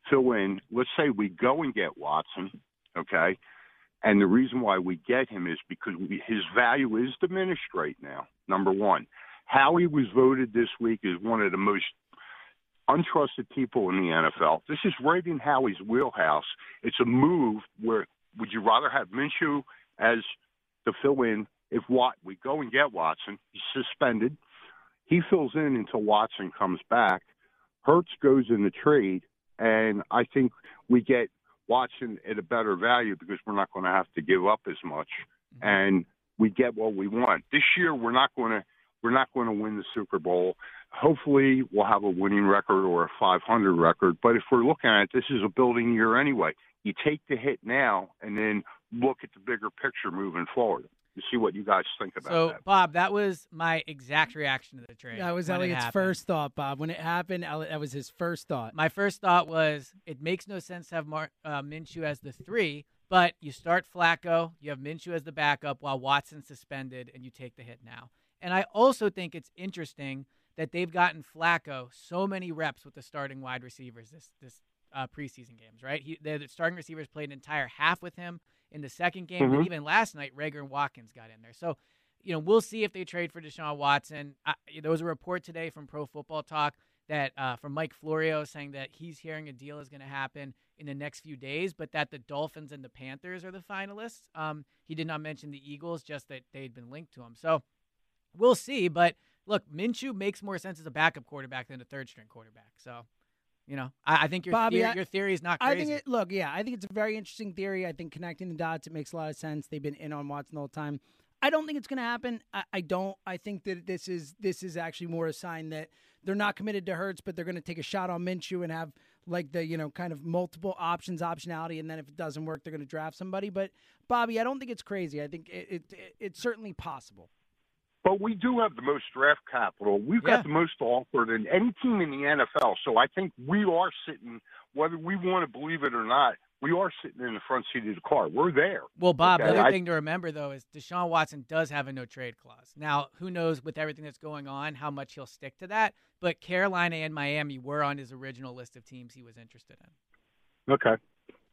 fill in? Let's say we go and get Watson, okay, and the reason why we get him is because we, his value is diminished right now. Number one, Howie was voted this week as one of the most untrusted people in the NFL. This is right in Howie's wheelhouse. It's a move where would you rather have Minshew as the fill in if Watt we go and get Watson, he's suspended. He fills in until Watson comes back. Hurts goes in the trade, and I think we get Watson at a better value because we're not going to have to give up as much, mm-hmm. and we get what we want. This year, we're not going to we're not going to win the Super Bowl. Hopefully, we'll have a winning record or a 500 record. But if we're looking at it, this is a building year anyway. You take the hit now, and then look at the bigger picture moving forward. You see what you guys think about it. So, that. Bob, that was my exact reaction to the trade. That was when Elliot's first thought, Bob. When it happened, Elliot, that was his first thought. My first thought was it makes no sense to have Mar- uh, Minshew as the three, but you start Flacco, you have Minshew as the backup while Watson's suspended, and you take the hit now. And I also think it's interesting that they've gotten Flacco so many reps with the starting wide receivers this this uh, preseason games, right? He, the starting receivers played an entire half with him in the second game, and Mhm. even last night, Reagor and Watkins got in there. So, you know, we'll see if they trade for Deshaun Watson. I, there was a report today from Pro Football Talk that uh, from Mike Florio saying that he's hearing a deal is going to happen in the next few days, but that the Dolphins and the Panthers are the finalists. Um, he did not mention the Eagles, just that they'd been linked to him. So we'll see. But look, Minshew makes more sense as a backup quarterback than a third string quarterback. So, you know, I, I think your Bobby, theory, your theory is not I crazy. think it. Look, yeah, I think it's a very interesting theory. I think connecting the dots, it makes a lot of sense. They've been in on Watson the whole time. I don't think it's going to happen. I, I don't. I think that this is this is actually more a sign that they're not committed to Hurts, but they're going to take a shot on Minshew and have like the you know kind of multiple options, optionality, and then if it doesn't work, they're going to draft somebody. But Bobby, I don't think it's crazy. I think it, it, it it's certainly possible. But we do have the most draft capital. We've Yeah. got the most to offer than any team in the NFL. So I think we are sitting, whether we want to believe it or not, we are sitting in the front seat of the car. We're there. Well, Bob, Okay, the other I- thing to remember though is Deshaun Watson does have a no trade clause. Now, who knows with everything that's going on how much he'll stick to that? But Carolina and Miami were on his original list of teams he was interested in. Okay.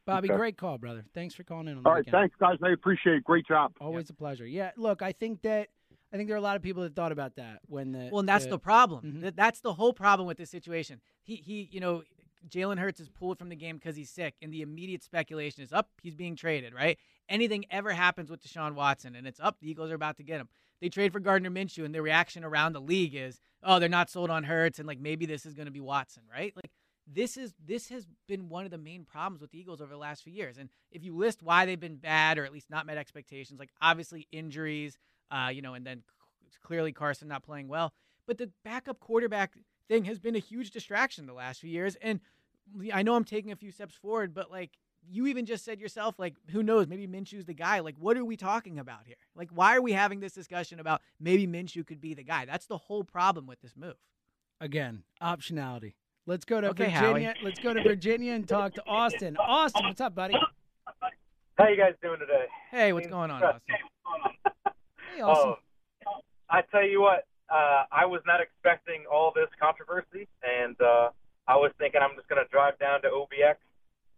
Bobby, Okay. great call, brother. Thanks for calling in. On the All right. weekend. Thanks, guys. I appreciate it. Great job. Always a pleasure. Yeah, look, I think that I think there are a lot of people that thought about that when the Well, and that's the problem. Mhm. That's the whole problem with this situation. He he, you know, Jalen Hurts is pulled from the game because he's sick, and the immediate speculation is up. He's being traded, right? Anything ever happens with Deshaun Watson, and it's up. The Eagles are about to get him. They trade for Gardner Minshew, and the reaction around the league is, oh, they're not sold on Hurts, and like maybe this is going to be Watson, right? Like this is this has been one of the main problems with the Eagles over the last few years. And if you list why they've been bad or at least not met expectations, like obviously injuries, uh, you know, and then c- clearly Carson not playing well, but the backup quarterback thing has been a huge distraction the last few years. And I know I'm taking a few steps forward, but like you even just said yourself, like who knows, maybe Minshew's the guy. Like what are we talking about here? Like why are we having this discussion about maybe Minshew could be the guy? That's the whole problem with this move. again optionality. Let's go to Okay, Virginia. Howie. Let's go to Virginia and talk to Austin. Austin, what's up, buddy? How you guys doing today? Hey, what's going on, Austin? Hey, Austin. Oh, I tell you what, uh, I was not expecting all this controversy, and uh, I was thinking I'm just going to drive down to OBX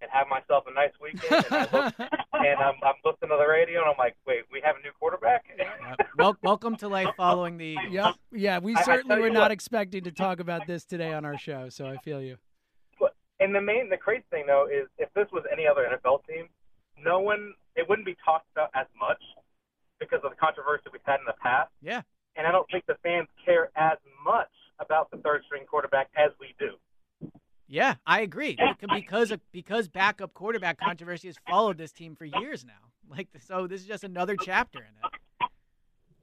and have myself a nice weekend. And, I look, and I'm, I'm listening to the radio, and I'm like, wait, we have a new quarterback? Yep. Wel- welcome to life following the Eagles. Yep. Yeah, we I- I certainly were not what. expecting to talk about this today on our show, so I feel you. and the main, the crazy thing though is if this was any other NFL team, no one, it wouldn't be talked about as much because of the controversy we've had in the past. Yeah. And I don't think the fans care as much about the third string quarterback as we do. Yeah, I agree. Because because backup quarterback controversy has followed this team for years now. Like so, this is just another chapter in it.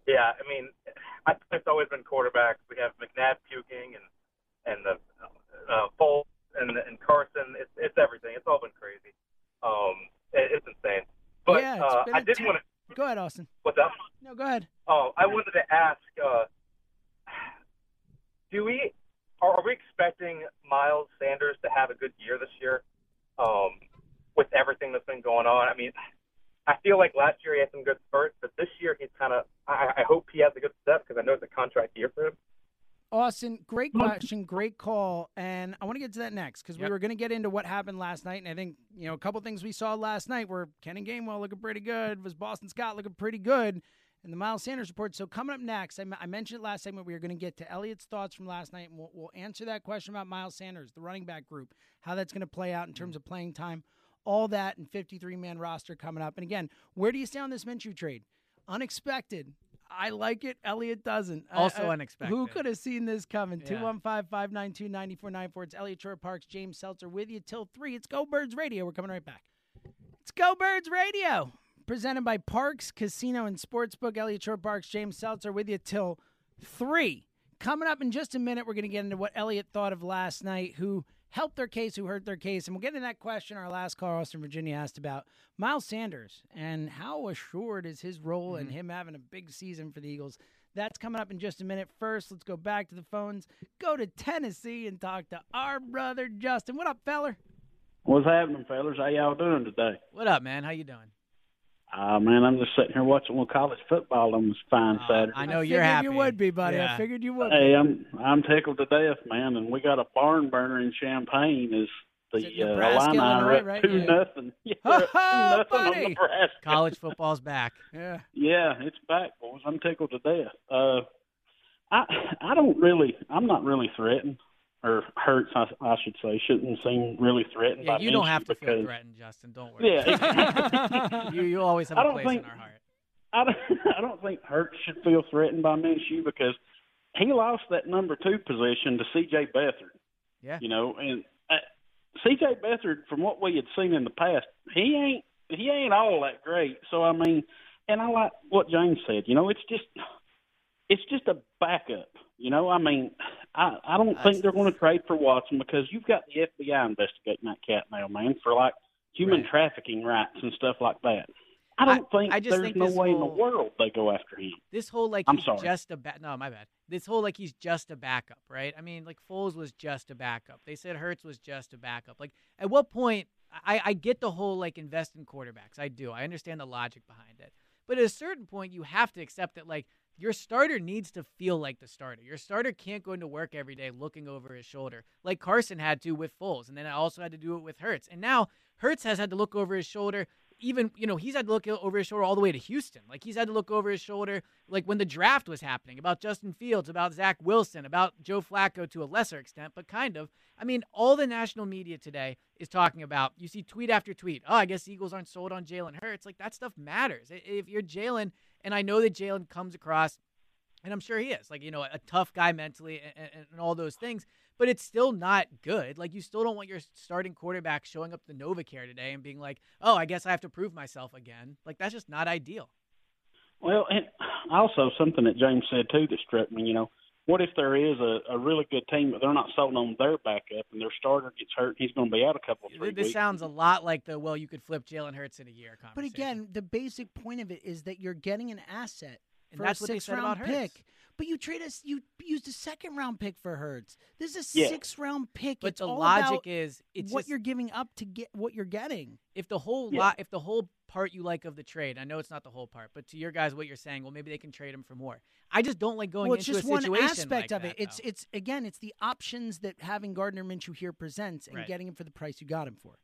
Yeah, I mean, I think it's always been quarterbacks. We have McNabb puking and and the uh, Foles and and Carson. It's it's everything. It's all been crazy. Um, it, it's insane. But yeah, it's uh, I did t- want to. Go ahead, Austin. What's up? No, go ahead. Oh, I wanted to ask. Uh, do we are we expecting Miles Sanders to have a good year this year? Um, with everything that's been going on, I mean, I feel like last year he had some good spurts, but this year he's kind of. I, I hope he has a good step because I know it's a contract year for him. Austin, great question, great call, and I want to get to that next because we were going to get into what happened last night, and I think you know a couple things we saw last night were Kenny Gainwell looking pretty good, was Boston Scott looking pretty good, and the Miles Sanders report. So coming up next, I, m- I mentioned last segment we were going to get to Elliot's thoughts from last night, and we'll, we'll answer that question about Miles Sanders, the running back group, how that's going to play out in terms mm-hmm. of playing time, all that, and 53 man roster coming up. And again, where do you stand on this Minshew trade? Unexpected. I like it. Elliot doesn't. Also I- unexpected. Who could have seen this coming? Yeah. 215 592 9494. It's Elliot Shorr-Parks, James Seltzer with you till 3. It's Go Birds Radio. We're coming right back. It's Go Birds Radio, presented by Parx Casino and Sportsbook. Elliot Shorr-Parks, James Seltzer with you till 3. Coming up in just a minute, we're going to get into what Elliot thought of last night, who helped their case, who hurt their case. And we'll get into that question our last caller, Austin, Virginia, asked about Miles Sanders and how assured is his role and mm-hmm. him having a big season for the Eagles. That's coming up in just a minute. First, let's go back to the phones, go to Tennessee, and talk to our brother Justin. What up, feller? What's happening, fellas? How y'all doing today? What up, man? How you doing? Uh, man, I'm just sitting here watching little college football on this fine Saturday. I know I you're happy. you would be, buddy. I figured you would. Hey, be. I'm I'm tickled to death, man, and we got a barn burner in Champaign. Is the Is uh, Nebraska, Illini are Illinois, up right? two Yeah. nothing. Yeah, they're up two Oh, nothing on buddy. Nebraska. College football's back. Yeah. Yeah, it's back, boys. I'm tickled to death. Uh, I I don't really, I'm not really threatened or hurt. I, I should say, shouldn't seem really threatened. Yeah, by you don't have to feel threatened, Justin. Don't worry. Yeah, you you always have I a place think- in our heart. I don't, I don't think Hurts should feel threatened by Minshew because he lost that number two position to C.J. Beathard. Yeah. You know, and uh, C.J. Beathard, from what we had seen in the past, he ain't he ain't all that great. So I mean, and I like what James said. You know, it's just it's just a backup. You know, I mean, I I don't think they're going to trade for Watson because you've got the FBI investigating that cat now, man, for like human Right. trafficking rights and stuff like that. I don't think I just there's think no way in the world they go after him. This whole like I'm he's sorry. just a back. No, my bad. This whole like he's just a backup, right? I mean, like Foles was just a backup. They said Hurts was just a backup. Like, at what point? I I get the whole like invest in quarterbacks. I do. I understand the logic behind it. But at a certain point, you have to accept that like your starter needs to feel like the starter. Your starter can't go into work every day looking over his shoulder like Carson had to with Foles, and then I also had to do it with Hurts. And now Hurts has had to look over his shoulder even you know he's had to look over his shoulder all the way to Houston. Like he's had to look over his shoulder like when the draft was happening about Justin Fields, about Zach Wilson, about Joe Flacco to a lesser extent, but kind of. I mean, all the national media today is talking about. You see tweet after tweet. Oh, I guess Eagles aren't sold on Jalen Hurts. Like that stuff matters. If you're Jalen, and I know that Jalen comes across and I'm sure he is like you know a tough guy mentally and, and, and all those things. But it's still not good. Like you still don't want your starting quarterback showing up to NovaCare today and being like, "Oh, I guess I have to prove myself again." Like that's just not ideal. Well, and also something that James said too that struck me. You know, what if there is a, a really good team, but they're not sold on their backup, and their starter gets hurt, and he's going to be out a couple of three This weeks. sounds a lot like the well, you could flip Jalen Hurts in a year But again, the basic point of it is that you're getting an asset And for that's a what they six said round about pick. But you trade us. You used a second round pick for Hurts. This is a Yeah. six round pick. but it's the all logic about is it's what just- you're giving up to get what you're getting. if the whole Yeah. lot, if the whole part you like of the trade, I know it's not the whole part, but to your guys, what you're saying, well, maybe they can trade him for more. I just don't like going well, it's into just a one aspect like of it. that, It's though. it's again, it's the options that having Gardner Minshew here presents and Right. getting him for the price you got him for.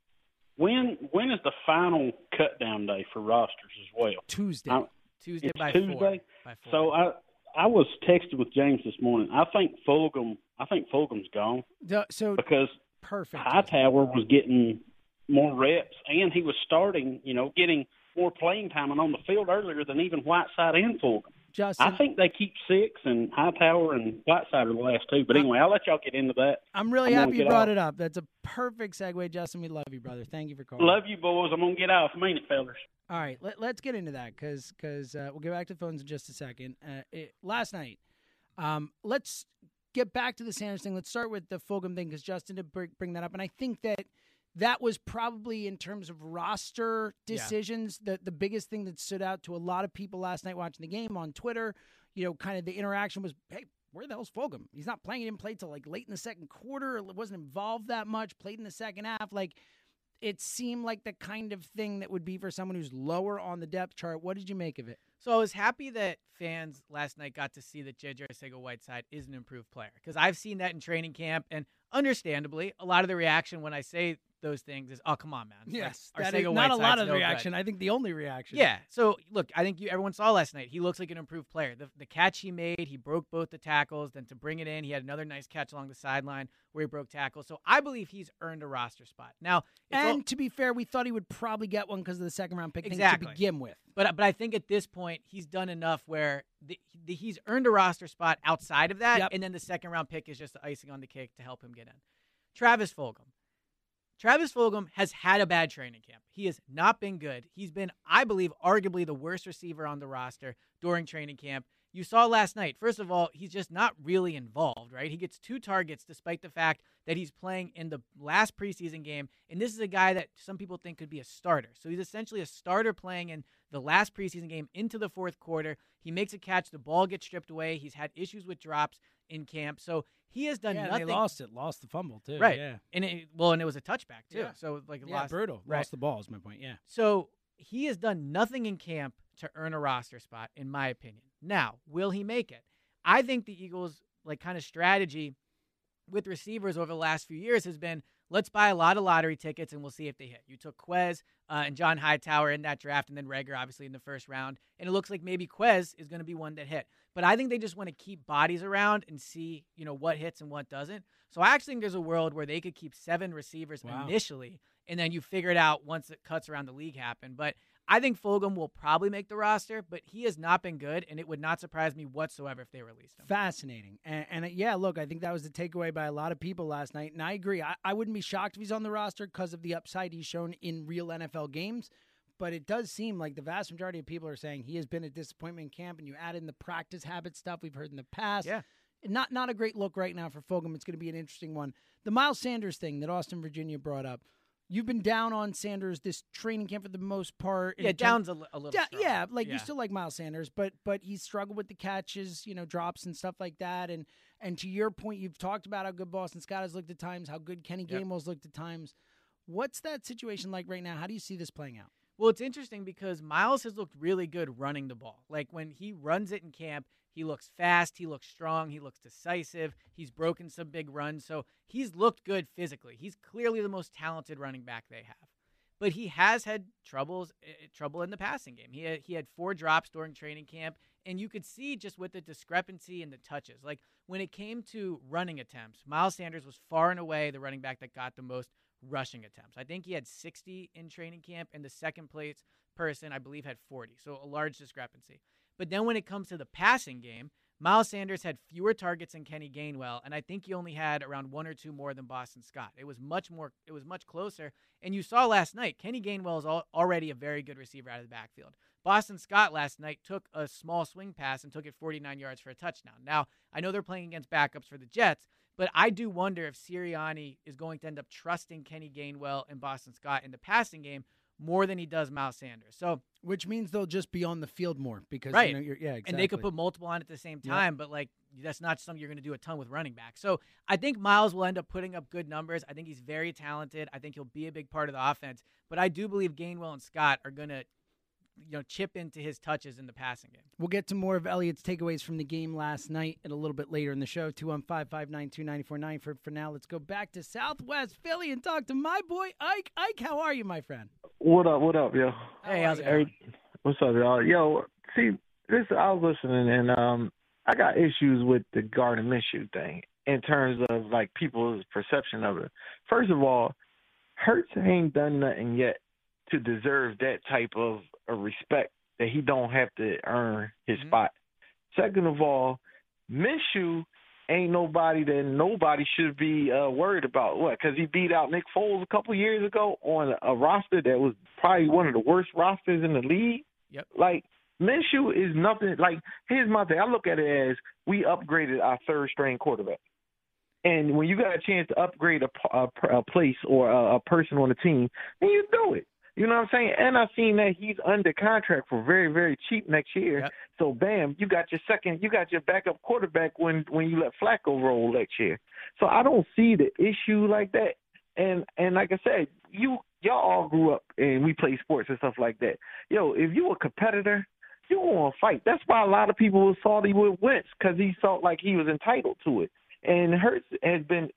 When when is the final cut down day for rosters as well? Tuesday. I- Tuesday it's by Tuesday. four. By four. So I I was texting with James this morning. I think Fulgham I think Fulgham's gone The- so because Perfect. Hightower was getting more reps, and he was starting, you know, getting more playing time and on the field earlier than even Whiteside and Fulgham. Justin, I think they keep six, and Hightower and Whiteside are the last two. But anyway, I'll let y'all get into that. I'm really I'm happy you brought off. it up. That's a perfect segue, Justin. We love you, brother. Thank you for calling. Love you, boys. I'm gonna get off. Mean it, fellas. All right, let, let's get into that because because uh, we'll get back to the phones in just a second. Uh, it, last night, um, let's get back to the Sanders thing. Let's start with the Fulgham thing because Justin did bring that up, and I think that that was probably in terms of roster Yeah. decisions the the biggest thing that stood out to a lot of people last night watching the game on Twitter. You know, kind of the interaction was, hey. Where the hell's Fulgham? He's not playing. He didn't play till like late in the second quarter. Wasn't involved that much. Played in the second half. Like it seemed like the kind of thing that would be for someone who's lower on the depth chart. What did you make of it? So I was happy that fans last night got to see that JJ Arcega Whiteside is an improved player because I've seen that in training camp, and understandably, a lot of the reaction when I say those things is, "Oh, come on, man!" Like, that is not a lot of no good. reaction. I think the only reaction. Yeah. So look, I think you everyone saw last night. He looks like an improved player. The, the catch he made, he broke both the tackles. Then to bring it in, he had another nice catch along the sideline where he broke tackles. So I believe he's earned a roster spot. Now, it's all- And to be fair, we thought he would probably get one because of the second round pick Exactly. to begin with. But but I think at this point he's done enough where the, the, he's earned a roster spot outside of that, Yep. and then the second round pick is just the icing on the cake to help him get in. Travis Fulgham. Travis Fulgham has had a bad training camp. He has not been good. He's been, I believe, arguably the worst receiver on the roster during training camp. You saw last night. First of all, he's just not really involved, right? He gets two targets despite the fact that he's playing in the last preseason game. And this is a guy that some people think could be a starter. So he's essentially a starter playing in the last preseason game into the fourth quarter. He makes a catch, the ball gets stripped away. He's had issues with drops in camp. So he has done yeah, nothing. they lost it. Lost the fumble too. Right. Yeah. And it, well, and it was a touchback too. Yeah. So like Yeah, lost brutal. Right. Lost the ball is my point. Yeah. So he has done nothing in camp to earn a roster spot, in my opinion. Now, will he make it? I think the Eagles' like kind of strategy with receivers over the last few years has been let's buy a lot of lottery tickets and we'll see if they hit. You took Quez uh, and John Hightower in that draft, and then Reagor obviously in the first round, and it looks like maybe Quez is going to be one that hit. But I think they just want to keep bodies around and see you know what hits and what doesn't. So I actually think there's a world where they could keep seven receivers Wow. initially, and then you figure it out once it cuts around the league happen. But I think Fulgham will probably make the roster, but he has not been good, and it would not surprise me whatsoever if they released him. Fascinating. And, and uh, yeah, look, I think that was the takeaway by a lot of people last night. And I agree. I, I wouldn't be shocked if he's on the roster because of the upside he's shown in real NFL games. But it does seem like the vast majority of people are saying he has been a disappointment in camp. And you add in the practice habit stuff we've heard in the past. Yeah. Not not a great look right now for Fulgham. It's going to be an interesting one. The Miles Sanders thing that Austin, Virginia brought up. You've been down on Sanders this training camp for the most part. Yeah, down's a, a little. yeah, yeah, like Yeah. you still like Miles Sanders, but but he's struggled with the catches, you know, drops and stuff like that. And and to your point, you've talked about how good Boston Scott has looked at times, how good Kenny Yep. Gainwell's looked at times. What's that situation like right now? How do you see this playing out? Well, it's interesting because Miles has looked really good running the ball. Like when he runs it in camp, he looks fast, he looks strong, he looks decisive. He's broken some big runs, so he's looked good physically. He's clearly the most talented running back they have. But he has had troubles uh, trouble in the passing game. He had, he had four drops during training camp, and you could see just with the discrepancy in the touches. Like when it came to running attempts, Miles Sanders was far and away the running back that got the most rushing attempts. I think he had 60 in training camp, and the second place person, I believe, had 40. So a large discrepancy. But then when it comes to the passing game, Miles Sanders had fewer targets than Kenny Gainwell, and I think he only had around one or two more than Boston Scott. It was much more. It was much closer. And you saw last night, Kenny Gainwell is al- already a very good receiver out of the backfield. Boston Scott last night took a small swing pass and took it 49 yards for a touchdown. Now I know they're playing against backups for the Jets, but I do wonder if Sirianni is going to end up trusting Kenny Gainwell and Boston Scott in the passing game more than he does Miles Sanders. So Which means they'll just be on the field more because right, you know, yeah, exactly. and they could put multiple on at the same Yep. time, but like that's not something you're going to do a ton with running back. So I think Miles will end up putting up good numbers. I think he's very talented. I think he'll be a big part of the offense. But I do believe Gainwell and Scott are going to, you know, chip into his touches in the passing game. We'll get to more of Elliot's takeaways from the game last night and a little bit later in the show. 215 For, for now, let's go back to Southwest Philly and talk to my boy, Ike. Ike, how are you, my friend? What up? What up, yo? Hey, how's it Hey, what's up, y'all? Yo, see, this I was listening and um, I got issues with the Gardner Minshew thing, in terms of like people's perception of it. First of all, Hurts ain't done nothing yet to deserve that type of, respect that he don't have to earn his Mm-hmm. spot. Second of all, Minshew ain't nobody that nobody should be uh, worried about. What? Because he beat out Nick Foles a couple years ago on a roster that was probably one of the worst rosters in the league. Yep. Like Minshew is nothing. Like here's my thing. I look at it as we upgraded our third string quarterback. And when you got a chance to upgrade a, a, a place or a, a person on the team, then you do it. You know what I'm saying? And I've seen that he's under contract for very, very cheap next year. So bam, you got your second, you got your backup quarterback when when you let Flacco roll next year. So I don't see the issue like that. And and like I said, you y'all all grew up and we play sports and stuff like that. Yo, if you a competitor, you want to fight. That's why a lot of people were salty with Wentz because he felt like he was entitled to it. And Hurts has been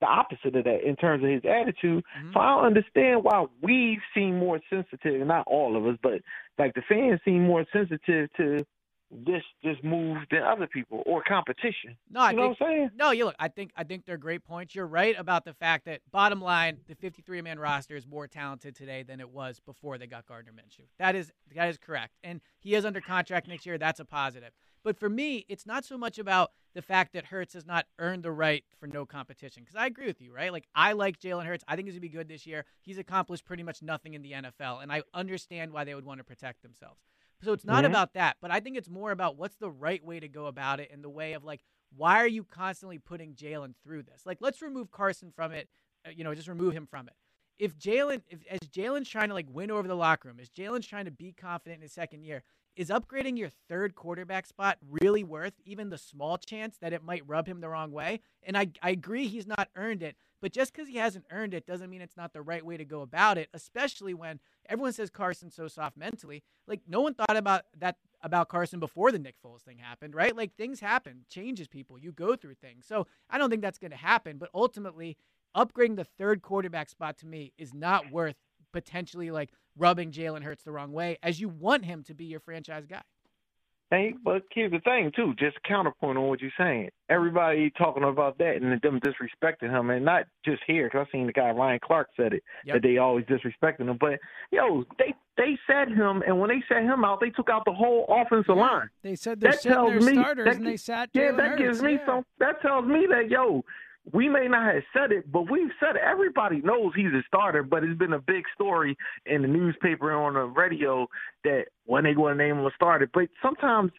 the opposite of that in terms of his attitude. Mm-hmm. So I don't understand why we seem more sensitive, not all of us, but like the fans seem more sensitive to this this move than other people or competition. No, I you know think, what I'm saying? No, you look. I think I think they're great points. You're right about the fact that bottom line, the 53 man roster is more talented today than it was before they got Gardner Minshew. That is that is correct, and he is under contract next year. That's a positive. But for me, it's not so much about the fact that Hurts has not earned the right for no competition. Because I agree with you, right? Like I like Jalen Hurts. I think he's gonna be good this year. He's accomplished pretty much nothing in the NFL, and I understand why they would want to protect themselves. So it's not Mhm. about that, but I think it's more about what's the right way to go about it in the way of like, why are you constantly putting Jalen through this? Like, let's remove Carson from it. uh, You know, just remove him from it. If Jalen, if as Jalen's trying to like win over the locker room, as Jalen's trying to be confident in his second year, is upgrading your third quarterback spot really worth even the small chance that it might rub him the wrong way? And I, I agree he's not earned it, but just because he hasn't earned it doesn't mean it's not the right way to go about it, especially when everyone says Carson's so soft mentally. Like, no one thought about that about Carson before the Nick Foles thing happened, right? Like, things happen, changes people, you go through things. So I don't think that's going to happen, but ultimately, upgrading the third quarterback spot to me is not worth potentially like rubbing Jalen Hurts the wrong way as you want him to be your franchise guy. Hey, but here's the thing too, just counterpoint on what you're saying. Everybody talking about that and them disrespecting him, and not just here, because I seen the guy Ryan Clark said it Yep. that they always disrespecting him. But yo, they they set him, and when they set him out, they took out the whole offensive line. They said they're that tells their me starters that, and they sat yeah, that Hurts. gives me Yeah. some. That tells me that yo, we may not have said it, but we've said it. Everybody knows he's a starter, but it's been a big story in the newspaper and on the radio that when they going to name him a starter. But sometimes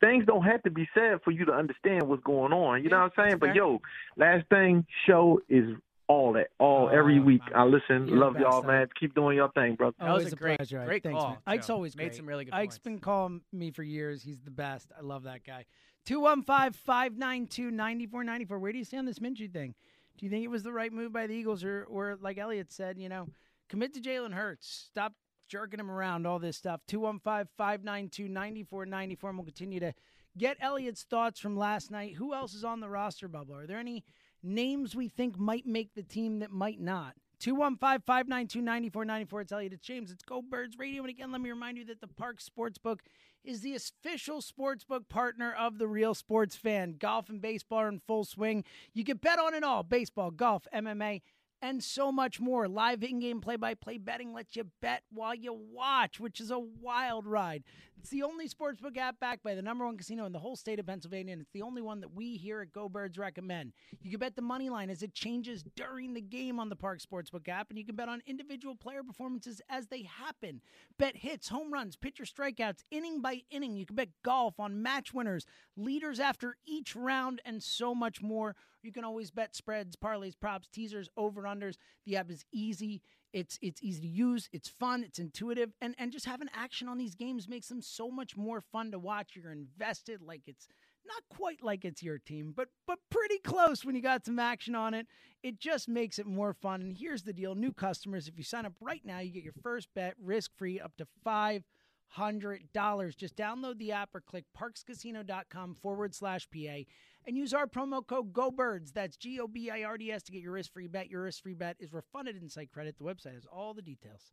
things don't have to be said for you to understand what's going on. You know what I'm saying? But yo, last thing, show is all that, all oh, every Oh, week. I listen, You're love y'all, best, man. Keep doing your thing, brother. Always a, great, pleasure. great Thanks, call, man. Ike's Joe. always Made great. some really good Ike's points. been calling me for years. He's the best. I love that guy. 215 592 9494. Where do you stand on this Minshew thing? Do you think it was the right move by the Eagles, or, or like Elliot said, you know, commit to Jalen Hurts? Stop jerking him around, all this stuff. 215 592 9494. And we'll continue to get Elliot's thoughts from last night. Who else is on the roster bubble? Are there any names we think might make the team that might not? 215 592 9494. It's Elliot. It's James. It's Go Birds Radio. And again, let me remind you that the Park Sportsbook is the official sportsbook partner of the real sports fan. Golf and baseball are in full swing. You can bet on it all baseball, golf, MMA, and so much more. Live in game play by play betting lets you bet while you watch, which is a wild ride. It's the only sportsbook app backed by the number one casino in the whole state of Pennsylvania, and it's the only one that we here at Go Birds recommend. You can bet the money line as it changes during the game on the Parx Sportsbook app, and you can bet on individual player performances as they happen. Bet hits, home runs, pitcher strikeouts, inning by inning. You can bet golf on match winners, leaders after each round, and so much more. You can always bet spreads, parlays, props, teasers, over unders. The app is easy. It's it's easy to use. It's fun. It's intuitive, and and just having action on these games makes them so much more fun to watch. You're invested, like it's not quite like it's your team, but but pretty close when you got some action on it. It just makes it more fun. And here's the deal: new customers, if you sign up right now, you get your first bet risk free up to five hundred dollars. Just download the app or click parxcasino.com forward slash PA and use our promo code GoBirds. That's G O B I R D S to get your risk free bet. Your risk free bet is refunded in site credit. The website has all the details.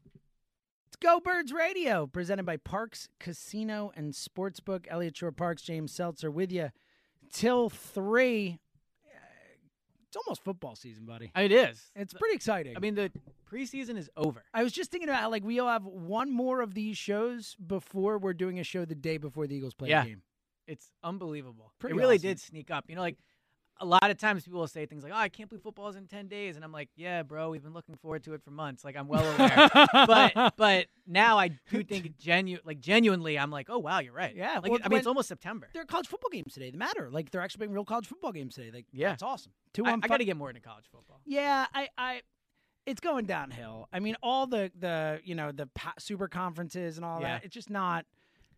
It's Go Birds Radio, presented by Parx Casino and Sportsbook. Elliot Shorr-Parks, James Seltzer with you till three. It's almost football season, buddy. It is. It's pretty exciting. I mean, the preseason is over. I was just thinking about how, like, we'll have one more of these shows before we're doing a show the day before the Eagles play Yeah. a game. It's unbelievable. Pretty it really awesome. did sneak up. You know, like a lot of times people will say things like, "Oh, I can't believe football's in ten days," and I'm like, "Yeah, bro, we've been looking forward to it for months. Like, I'm well aware." but but now I do think genu like genuinely, I'm like, "Oh wow, you're right." Yeah, like well, I mean, it's almost September. There are college football games today. That matter. Like they're actually playing real college football games today. Like Yeah. it's awesome. Two I, I got to get more into college football. Yeah, I, I, it's going downhill. I mean, all the the you know the super conferences and all Yeah. that. It's just not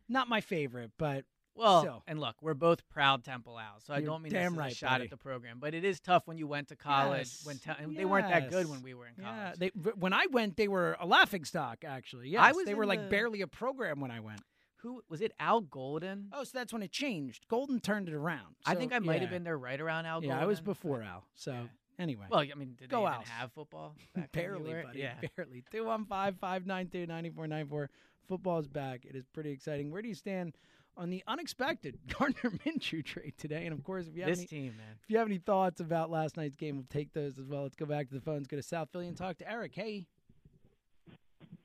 not my favorite. But Well, still. and look, we're both proud Temple Owls, so I don't mean damn right, a shot buddy. at the program, but it is tough when you went to college Yes, when te- and they weren't that good when we were in yeah, college. they when I went, they were a laughing stock. Actually, yes, I was they were like barely a program when I went. Who was it? Al Golden. Oh, so that's when it changed. Golden turned it around. I think I might have been there right around Al Yeah, Golden. I was before Al. So anyway, Well, I mean, did Go they even have football? back when you barely, buddy. Yeah. Barely. 215 592 9494. Football is back. It is pretty exciting. Where do you stand on the unexpected Gardner Minshew trade today? And of course, if you have This any, team, man. if you have any thoughts about last night's game, we'll take those as well. Let's go back to the phones, go to South Philly, and talk to Eric. Hey,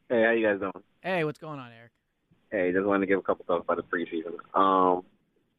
Hey, how you guys doing? Hey, what's going on, Eric? Hey, just wanted to give a couple thoughts about the preseason. Um,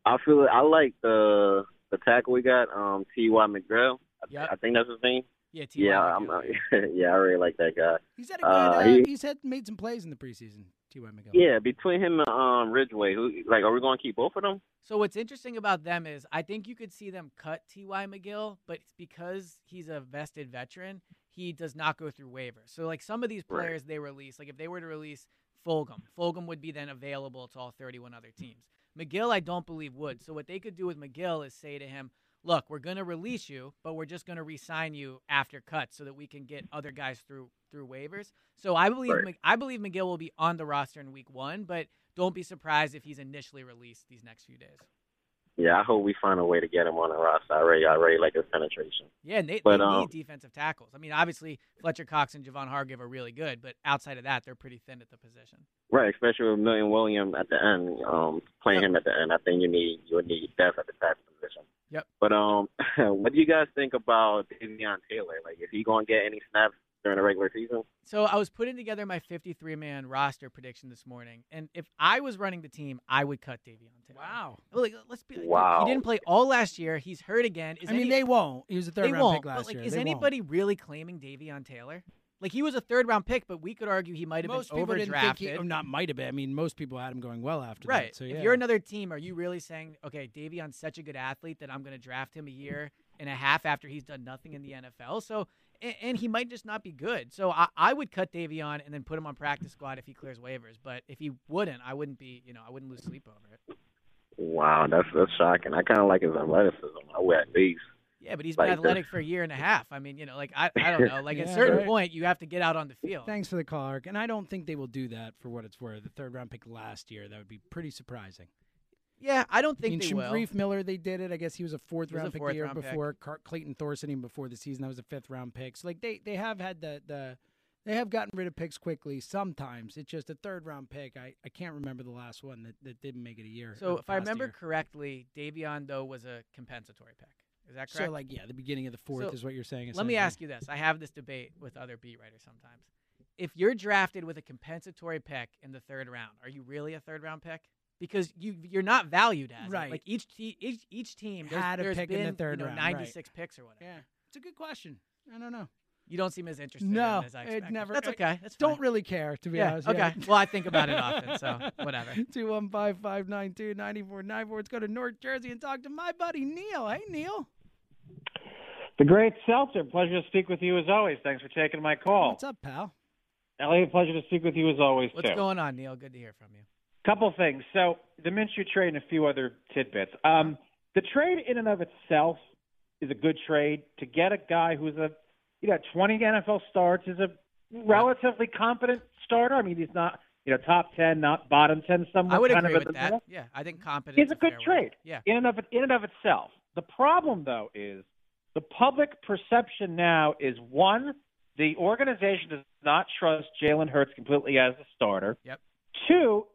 I feel I like the the tackle we got, um, T. Y. McGrail. I, Yep. I think that's his name. Yeah, T.Y. Yeah, I'm, yeah, I really like that guy. he's had a good. Uh, Uh, he- he's had made some plays in the preseason. T.Y. McGill. Yeah, between him and um, Ridgeway, who like, are we going to keep both of them? So what's interesting about them is I think you could see them cut T.Y. McGill, but because he's a vested veteran, he does not go through waivers. So like some of these Right. players they release, like if they were to release Fulgham, Fulgham would be then available to all 31 other teams. McGill, I don't believe would. So what they could do with McGill is say to him, "Look, we're going to release you, but we're just going to re-sign you after cuts so that we can get other guys through through waivers." So I believe Right. I believe McGill will be on the roster in week 1, but don't be surprised if he's initially released these next few days. Yeah, I hope we find a way to get him on the roster. I really, I really like his penetration. Yeah, and they, But, they um, need defensive tackles. I mean, obviously Fletcher Cox and Javon Hargrave are really good, but outside of that, they're pretty thin at the position. Right, especially with Milton William at the end, um, playing him at the end. I think you need you would need depth at the tackle position. Yep. But um, what do you guys think about Davion Taylor? Like, is he going to get any snaps during the regular season? So I was putting together my 53 man roster prediction this morning, and if I was running the team, I would cut Davion Taylor. Wow. Well, like, let's be. like, Wow. He didn't play all last year. He's hurt again. Is I mean, any- they won't. He was a third round won't. pick last but like, year. is They won't. anybody really claiming Davion Taylor? Like he was a third round pick, but we could argue he might have Most been people didn't think he, not might have been. I mean, most people had him going well after Right. that. So yeah. If you're another team, are you really saying, okay, Davion's such a good athlete that I'm going to draft him a year and a half after he's done nothing in the NFL? So, and, and he might just not be good. So I, I would cut Davion and then put him on practice squad if he clears waivers. But if he wouldn't, I wouldn't be, you know, I wouldn't lose sleep over it. Wow, that's that's shocking. I kind of like his athleticism. I would at least. Yeah, but he's been Like the- athletic for a year and a half. I mean, you know, like I, I don't know. Like at a certain right. point, you have to get out on the field. Thanks for the call, Eric. And I don't think they will do that for what it's worth. The third round pick last year, that would be pretty surprising. Yeah, I don't I think mean, they will. Miller, they did it. I guess he was a fourth was a round pick fourth the year pick. before. Car- Clayton Thorson even before the season, that was a fifth round pick. So like they they have had the the they have gotten rid of picks quickly. Sometimes it's just a third round pick. I, I can't remember the last one that, that didn't make it a year. So uh, if I remember year. correctly, Davion though was a compensatory pick. Is that correct? So like yeah, the beginning of the fourth So, is what you're saying. Let me ask you this. I have this debate with other beat writers sometimes. If you're drafted with a compensatory pick in the third round, are you really a third round pick? Because you you're not valued as it. Right. Like each te- each each team there's, Had a there's pick been in the third you know, round, right. 96 picks or whatever. Yeah, it's a good question. I don't know. You don't seem as interested No, in it as I it expected. never. That's okay. That's don't really care to be Yeah, honest. okay. Well, I think about it often, so whatever. Two one five five nine two ninety four nine four. Let's go to North Jersey and talk to my buddy Neil. Hey Neil, The great Seltzer. Pleasure to speak with you as always. Thanks for taking my call. what's up, pal? Elliot, pleasure to speak with you as always What's too. going on, Neil? Good to hear from you. Couple things. So the Minshew trade and a few other tidbits. Um, the trade in and of itself is a good trade to get a guy who's a you know 20 NFL starts is a relatively competent starter. I mean, he's not you know top 10, not bottom 10. Somewhere I would kind agree of with that. Yeah, I think competent It's a good trade. word. Yeah. In and of in and of itself. The problem though is the public perception now is one, the organization does not trust Jalen Hurts completely as a starter. Yep. Two,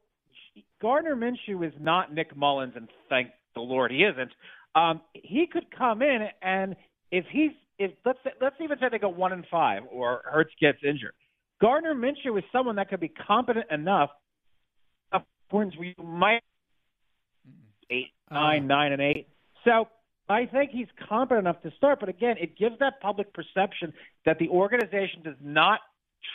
Gardner Minshew is not Nick Mullens, and thank the Lord he isn't. Um, he could come in and if he's if let's say, let's even say they go one and five or Hurts gets injured, Gardner Minshew is someone that could be competent enough. Points we might eight, nine, nine, and eight. So I think he's competent enough to start. But again, it gives that public perception that the organization does not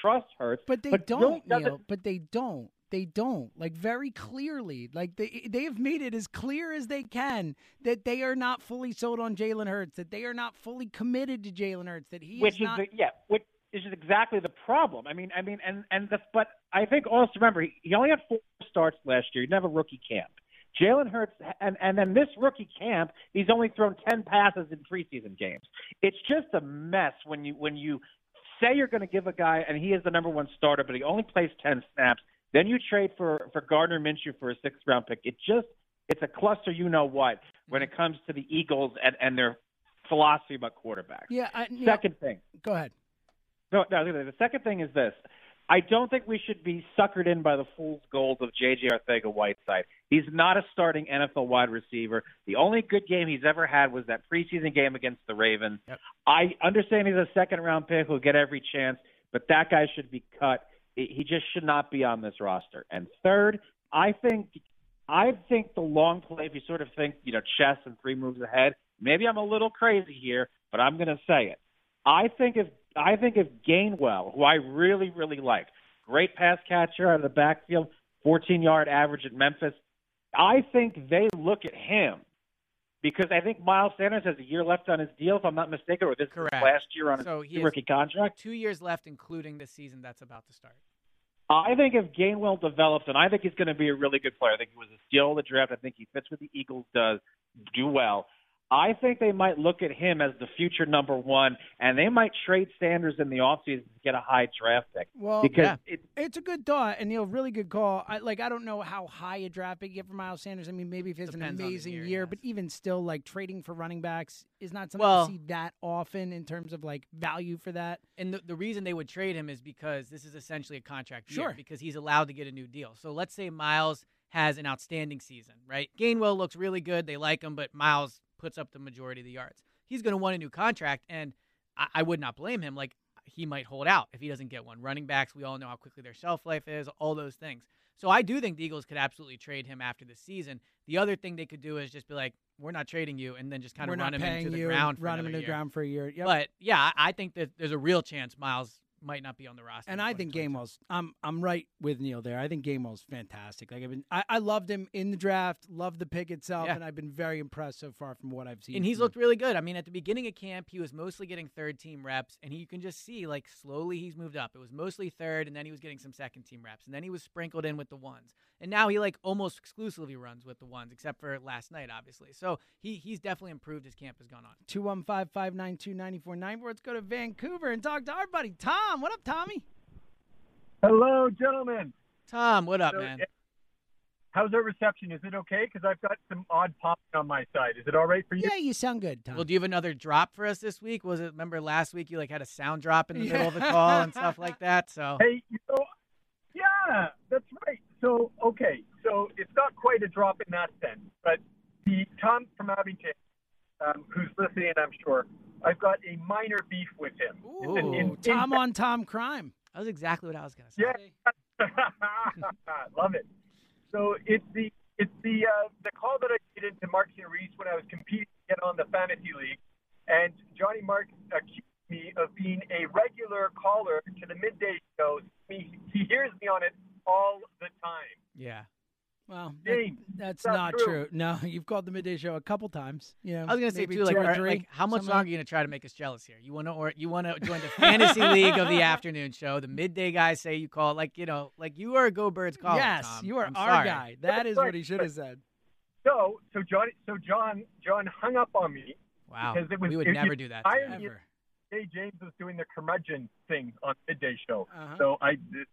trust Hurts. But they really don't, Neil. But they don't. They don't. Like very clearly. Like they eh, they have made it as clear as they can that they are not fully sold on Jalen Hurts. That they are not fully committed to Jalen Hurts. That he which is is not. the, yeah, which is exactly the problem. I mean, I mean, and and the but I think also remember he, he only had four starts last year. He didn't have a rookie camp. Jalen Hurts, and and then this rookie camp, he's only thrown ten passes in preseason games. It's just a mess when you when you say you're going to give a guy and he is the number one starter, but he only plays ten snaps. Then you trade for for Gardner Minshew for a sixth round pick. It just it's a cluster. You know what when it comes to the Eagles and and their philosophy about quarterbacks. Yeah. I, Second thing. Go ahead. No, no. The second thing is this: I don't think we should be suckered in by the fool's gold of J.J. Arcega-Whiteside. He's not a starting NFL wide receiver. The only good game he's ever had was that preseason game against the Ravens. I understand he's a second round pick who'll get every chance, but that guy should be cut. He just should not be on this roster. And third, I think I think the long play, if you sort of think, you know, chess and three moves ahead, maybe I'm a little crazy here, but I'm going to say it. I think if I think if Gainwell, who I really really like, great pass catcher out of the backfield, 14 yard average at Memphis, I think they look at him because I think Miles Sanders has a year left on his deal, if I'm not mistaken, or this is Correct. his last year on So his rookie contract. Two years left, including the season that's about to start. I think if Gainwell develops, and I think he's going to be a really good player. I think he was a steal of the draft. I think he fits what the Eagles does, do well. I think they might look at him as the future number one, and they might trade Sanders in the offseason to get a high draft pick. Well, because it, it's a good thought, and Neil, really good call. I like. I don't know how high a draft pick you get for Miles Sanders. I mean, maybe if he has an Depends on the amazing year, year, but even still, like trading for running backs is not something Well- you see that often in terms of like value for that. And the, the reason they would trade him is because this is essentially a contract year because he's allowed to get a new deal. So let's say Miles has an outstanding season, right? Gainwell looks really good. They like him, but Miles puts up the majority of the yards. He's going to want a new contract, and I, I would not blame him. Like, he might hold out if he doesn't get one. Running backs, we all know how quickly their shelf life is, all those things. So I do think the Eagles could absolutely trade him after the season. The other thing they could do is just be like, we're not trading you, and then just kind We're of not run him paying into the you, ground for run him another into the year. ground for a year. Yep. But yeah, I I think that there's a real chance Miles might not be on the roster. And I think Gainwell's. I'm I'm right with Neil there. I think Gainwell's fantastic. Like I've been, I, I loved him in the draft, loved the pick itself, Yeah. and I've been very impressed so far from what I've seen. and he's looked really good. I mean, at the beginning of camp, he was mostly getting third team reps, and he, you can just see like slowly he's moved up. It was mostly third, and then he was getting some second team reps, and then he was sprinkled in with the ones, and now he like almost exclusively runs with the ones, except for last night, obviously. So he he's definitely improved as camp has gone on. 215 592 9494. Let's go to Vancouver and talk to our buddy Tom. What up, Tommy? Hello, gentlemen. Tom, what up, So, man? How's our reception? Is it okay? Because I've got some odd popping on my side. Is it all right for you? Yeah, you sound good, Tom. Well, do you have another drop for us this week? Was it remember last week you like had a sound drop in the middle of the call and stuff like that? So Hey, you know, yeah, that's right. So, okay, so it's not quite a drop in that sense, but the Tom from Abington, um, who's listening, I'm sure, I've got a minor beef with him. Ooh, In- in- Tom on Tom crime. That was exactly what I was gonna say. Yeah, love it. So it's the it's the uh, the call that I did into Mark Reese when I was competing to get on the fantasy league, and Johnny Mark accused me of being a regular caller to the midday show. He he hears me on it all the time. Yeah. Well, that- that's not not true. true. No, you've called the midday show a couple times. Yeah, I was gonna say maybe too, like, two are- three, like, how much something longer are you gonna try to make us jealous here? You want to, or you want to join the fantasy league of the afternoon show? The midday guys say you call, like you know, like you are a Go Birds caller. Yes, Tom. you are I'm our sorry. guy. That is what he should have said. So so Johnny so John John hung up on me Wow, because it was we would it- never it- do that. to I you. am- Jay James was doing the curmudgeon thing on midday show. Uh-huh. So I did.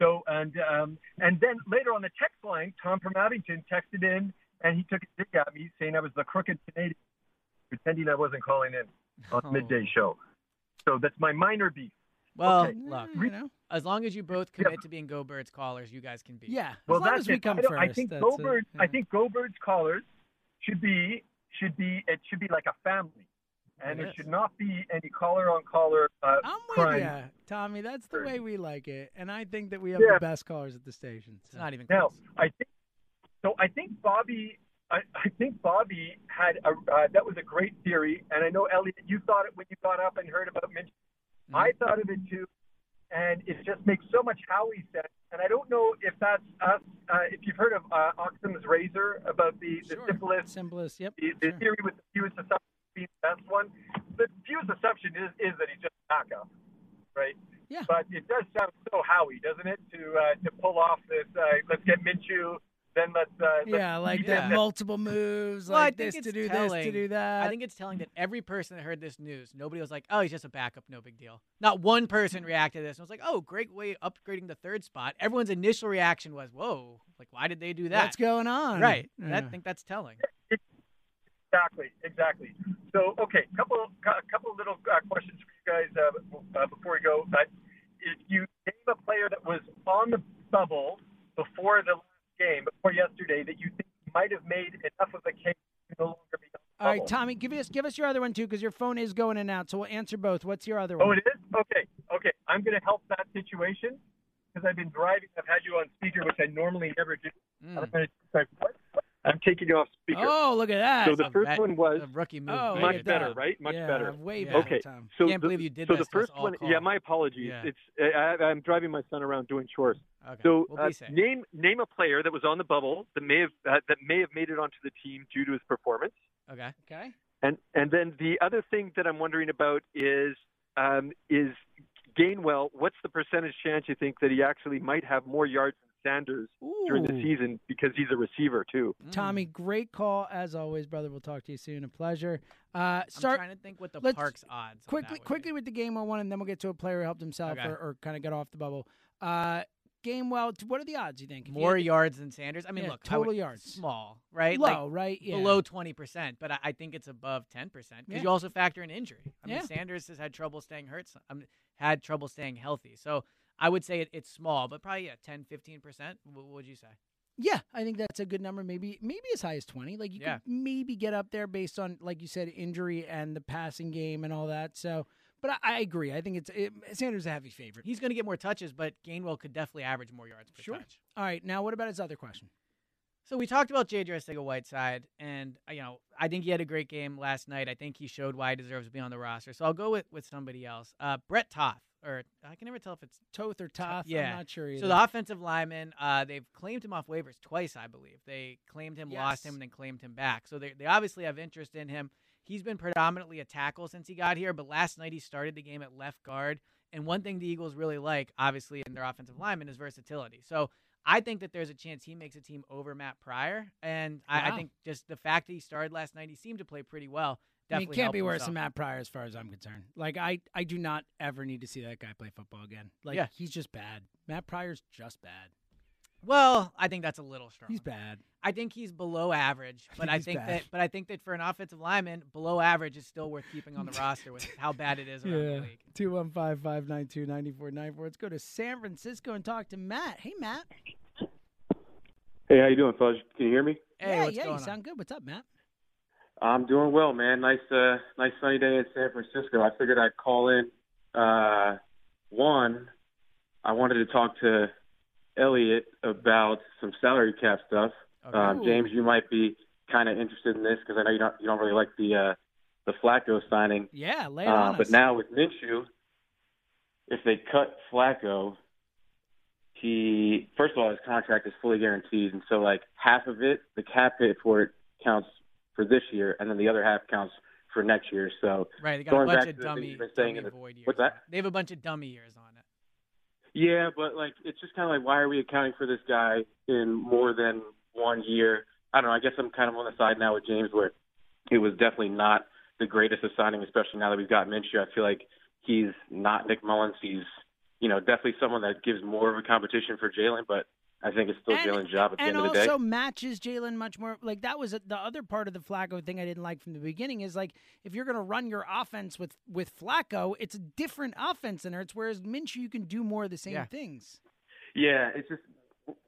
So and um, and then later on the text line, Tom from Abington texted in and he took a dig at me saying I was the crooked Canadian, pretending I wasn't calling in on Oh. midday show. So that's my minor beef. Well, Okay. look, you know. as long as you both commit to being Go Birds callers, you guys can be. Yeah, Well, as long that's as we it. come I, first. I think that's Go it. Birds. I think Go Birds callers should be should be it should be like a family. And It there is. should not be any caller on caller uh, I'm crime. with ya, Tommy. That's the way we like it, and I think that we have Yeah. the best callers at the station. It's not even Now, I think so. I think Bobby. I, I think Bobby had a uh, that was a great theory, and I know Elliot, you thought it when you got up and heard about Minch. Mm-hmm. I thought of it too, and it just makes so much Howie sense. And I don't know if that's us. Uh, if you've heard of uh, Occam's razor about the the simplest, simplest, yep, the, the theory with the fewest assumptions being the best one. The fewest assumption is is that he's just a backup, right? Yeah. But it does sound so Howie, doesn't it, to uh, to pull off this? Uh, let's get Minshew, then let's. Uh, Yeah, let's like beat that multiple moves, Well, I like think this it's to do telling, this to do that. I think it's telling that every person that heard this news, nobody was like, "Oh, he's just a backup, no big deal." Not one person reacted to this and was like, "Oh, great way of upgrading the third spot." Everyone's initial reaction was, "Whoa, like why did they do that?" What's going on? Right. And I think that's telling. Exactly, exactly. So, okay, couple a couple of little uh, questions for you guys uh, uh, before we go. But if you name a player that was on the bubble before the last game, before yesterday, that you think might have made enough of a case to no longer be on the bubble. All right. Tommy, give us give us your other one too, because your phone is going in and out. So we'll answer both. What's your other Oh, one? it is? Okay, okay. I'm going to help that situation because I've been driving. I've had you on speaker, which I normally never do. Mm. I'm, gonna, what? What? I'm taking you off speaker. Oh, look at that. So the first one was rookie move. Oh, much better, that. right? Much Yeah, better. way better, Okay. Tom. So Can't the, believe you did so the first one, call. yeah, my apologies. Yeah. It's I, I'm driving my son around doing chores. Okay. So We'll uh, name name a player that was on the bubble that may have uh, that may have made it onto the team due to his performance. Okay. Okay. And and then the other thing that I'm wondering about is um, is Gainwell. What's the percentage chance you think that he actually might have more yards than Sanders during the season because he's a receiver too? Tommy, great call as always, brother. We'll talk to you soon. A pleasure. Uh, I'm start. trying to think what the Parx odds. on quickly, quickly with the Gainwell, and then we'll get to a player who helped himself Okay. or, or kind of got off the bubble. Uh, Gainwell. What are the odds? You think If you More had- yards than Sanders. I mean, Yeah, look, total would- yards. small, right? Low, like, right? Yeah. Below twenty percent, but I, I think it's above ten percent because Yeah. you also factor in injury. I mean, Yeah. Sanders has had trouble staying hurt. I mean, had trouble staying healthy. So I would say it, it's small, but probably yeah, 10, 15 percent. What would you say? Yeah, I think that's a good number. Maybe maybe as high as twenty. Like you Yeah. could maybe get up there based on, like you said, injury and the passing game and all that. So, but I, I agree. I think it's it, Sanders a heavy favorite. He's going to get more touches, but Gainwell could definitely average more yards per Sure. touch. All right, now what about his other question? So we talked about J.J. Arcega-Whiteside, and you know I think he had a great game last night. I think he showed why he deserves to be on the roster. So I'll go with with somebody else. Uh, Brett Toth, or I can never tell if it's Toth or Toth? Yeah, I'm not sure either. So the offensive lineman, uh, they've claimed him off waivers twice, I believe. They claimed him, lost him, and then claimed him back. So they they obviously have interest in him. He's been predominantly a tackle since he got here, but last night he started the game at left guard. And one thing the Eagles really like, obviously, in their offensive lineman is versatility. So I think that there's a chance he makes a team over Matt Pryor. And I, I think just the fact that he started last night, he seemed to play pretty well. I mean, can't be worse himself. than Matt Pryor as far as I'm concerned. Like I, I do not ever need to see that guy play football again. Like Yeah. he's just bad. Matt Pryor's just bad. Well, I think that's a little strong. He's bad. I think he's below average, but think I think bad. that but I think that for an offensive lineman, below average is still worth keeping on the roster with how bad it is around the Yeah. league. 215 592 9494. Let's go to San Francisco and talk to Matt. Hey, Matt. Hey, how you doing, Fudge? Can you hear me? Hey, yeah, what's yeah, going you on? sound good. What's up, Matt? I'm doing well, man. Nice, uh, nice sunny day in San Francisco. I figured I'd call in. Uh, one, I wanted to talk to Elliot about some salary cap stuff. Um, James, you might be kind of interested in this because I know you don't you don't really like the uh, the Flacco signing. Yeah, lay Uh, but us. now with Minshew, if they cut Flacco, he first of all his contract is fully guaranteed, and so like half of it, the cap hit for it counts for this year, and then the other half counts for next year. So Right, they got going a bunch of to the thing dummy, you've been saying dummy the- void years. what's that? They have a bunch of dummy years on it. Yeah, but like it's just kind of like why are we accounting for this guy in more than one year? I don't know. I guess I'm kind of on the side now with James where it was definitely not the greatest of signing, especially now that we've got Minshew. I feel like he's not Nick Mullens. He's you know definitely someone that gives more of a competition for Jalen, but I think it's still Jalen's job at the end of the day. And also matches Jalen much more. Like that was the other part of the Flacco thing I didn't like from the beginning is like if you're going to run your offense with with Flacco, it's a different offense than Hurts. Whereas Minshew, you can do more of the same Yeah. things. Yeah, it's just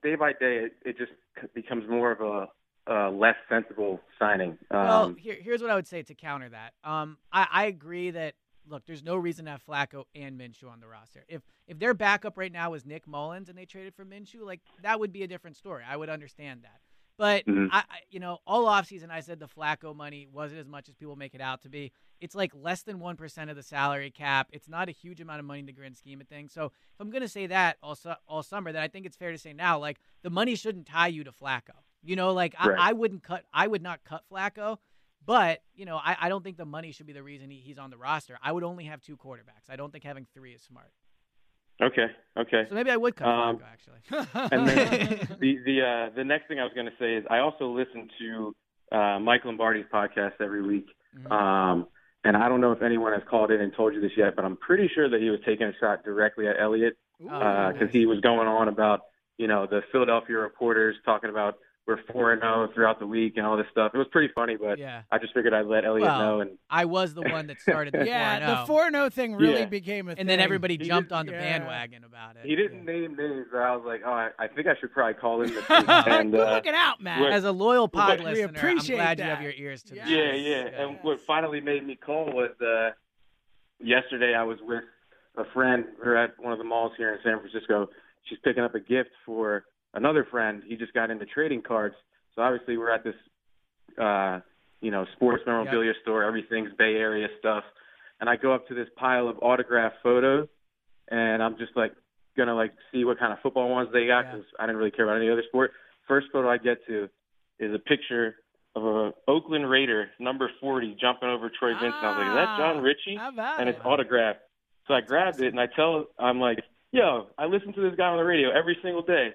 day by day, it, it just becomes more of a uh, less sensible signing. Um, well, here, here's what I would say to counter that. Um, I, I agree that look, there's no reason to have Flacco and Minshew on the roster. If if their backup right now was Nick Mullens and they traded for Minshew, like that would be a different story. I would understand that. But Mhm. I, I, you know, all offseason I said the Flacco money wasn't as much as people make it out to be. It's like less than one percent of the salary cap. It's not a huge amount of money in the grand scheme of things. So if I'm gonna say that all su- all summer, then I think it's fair to say now, like the money shouldn't tie you to Flacco. You know, like Right. I, I wouldn't cut. I would not cut Flacco. But you know, I, I don't think the money should be the reason he, he's on the roster. I would only have two quarterbacks. I don't think having three is smart. okay, okay. So maybe I would cut Um, Flacco actually. and then the the uh, the next thing I was going to say is I also listen to uh, Mike Lombardi's podcast every week. Mm-hmm. Um, and I don't know if anyone has called in and told you this yet, but I'm pretty sure that he was taking a shot directly at Elliot because he was going on about you know the Philadelphia reporters talking about we're four and zero throughout the week and all this stuff. It was pretty funny, but Yeah. I just figured I'd let Elliot Well, know. And I was the one that started the Yeah, 4-0. the 4 0 thing really Yeah. became a thing. and then everybody He jumped did- on the yeah. bandwagon about it. he didn't name names, but I was like, oh, I, I think I should probably call in this week. Good and uh, looking out, Matt. what- As a loyal pod what- We listener, I'm appreciate glad you have your ears to Yes. the Yeah, yeah. And what finally made me call was uh, yesterday I was with a friend. We're at one of the malls here in San Francisco. She's picking up a gift for another friend. He just got into trading cards. So obviously we're at this, uh, you know, sports memorabilia store. Everything's Bay Area stuff. And I go up to this pile of autographed photos, and I'm just like gonna like see what kind of football ones they got because I didn't really care about any other sport. First photo I get to is a picture of a Oakland Raider, number 40, jumping over Troy Vincent. I was like, is that Jon Ritchie? How about And it? it's autographed. So I grabbed it and I tell, I'm like, yo, I listen to this guy on the radio every single day.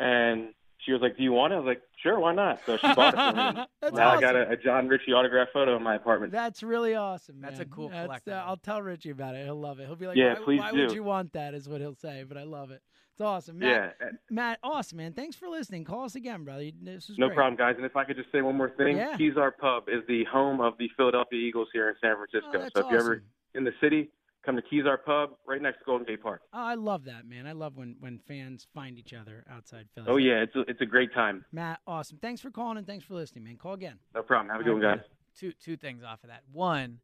And she was like, do you want it? I was like, sure, why not? So she bought it for me. That's now I got a, a Jon Ritchie autograph photo in my apartment. That's really awesome. That's a cool That's, uh. I'll tell Ritchie about it. He'll love it. He'll be like, Yeah, why, please why would you want that? Is what he'll say. But I love it. It's awesome. Matt, yeah. Matt, awesome, man. Thanks for listening. Call us again, brother. You- This is No great. problem, guys. And if I could just say one more thing, Yeah. Kezar Pub is the home of the Philadelphia Eagles here in San Francisco. Oh, that's so if you're ever in the city, come to Kezar Pub right next to Golden Gate Park. Oh, I love that, man. I love when, when fans find each other outside Philly. Oh yeah, it's a, it's a great time. Matt, awesome. Thanks for calling and thanks for listening, man. Call again. No problem. Have a good one, guys. two two things off of that. One,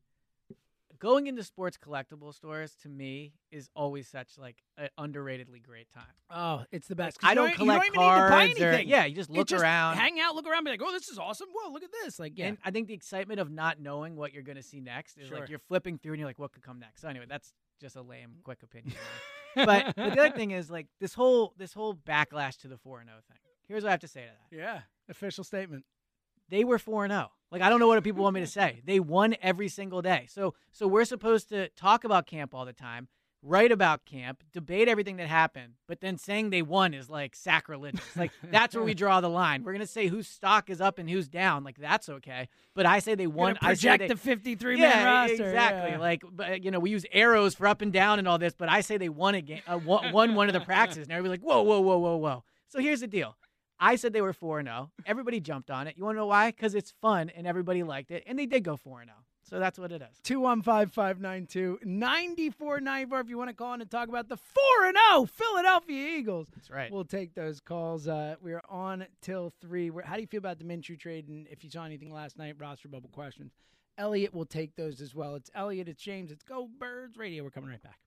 going into sports collectible stores to me is always such like an underratedly great time. Oh, it's the best. I you don't you collect even need to buy cards or- yeah, you just look around. hang out, look around, be like, "Oh, this is awesome! Whoa, look at this!" Like, yeah, And I think the excitement of not knowing what you're going to see next is Sure. like you're flipping through and you're like, what could come next? So anyway, that's just a lame, quick opinion. but, but the other thing is like this whole this whole backlash to the four and zero thing. Here's what I have to say to that. yeah, official statement. They were four and zero. Like I don't know what people want me to say. They won every single day. So so we're supposed to talk about camp all the time, write about camp, debate everything that happened, but then saying they won is like sacrilegious. Like that's where we draw the line. We're gonna say whose stock is up and who's down. Like that's okay. But I say they won. I project they, the 53 yeah, man roster. exactly. yeah. Like but, you know, we use arrows for up and down and all this, but I say they won a game, uh, won, won one of the practices, and everybody's like, whoa, whoa, whoa, whoa, whoa. So here's the deal. I said they were 4 0. Everybody jumped on it. You want to know why? Because it's fun and everybody liked it. And they did go 4 0. So that's what it is. 215 592 9494 if you want to call in and talk about the 4 and 0 Philadelphia Eagles. That's right. We'll take those calls. Uh, we're on till 3. We're, how do you feel about the Minshew trade? And if you saw anything last night, roster bubble questions. Elliot will take those as well. It's Elliot, it's James, it's Go Birds Radio. We're coming right back.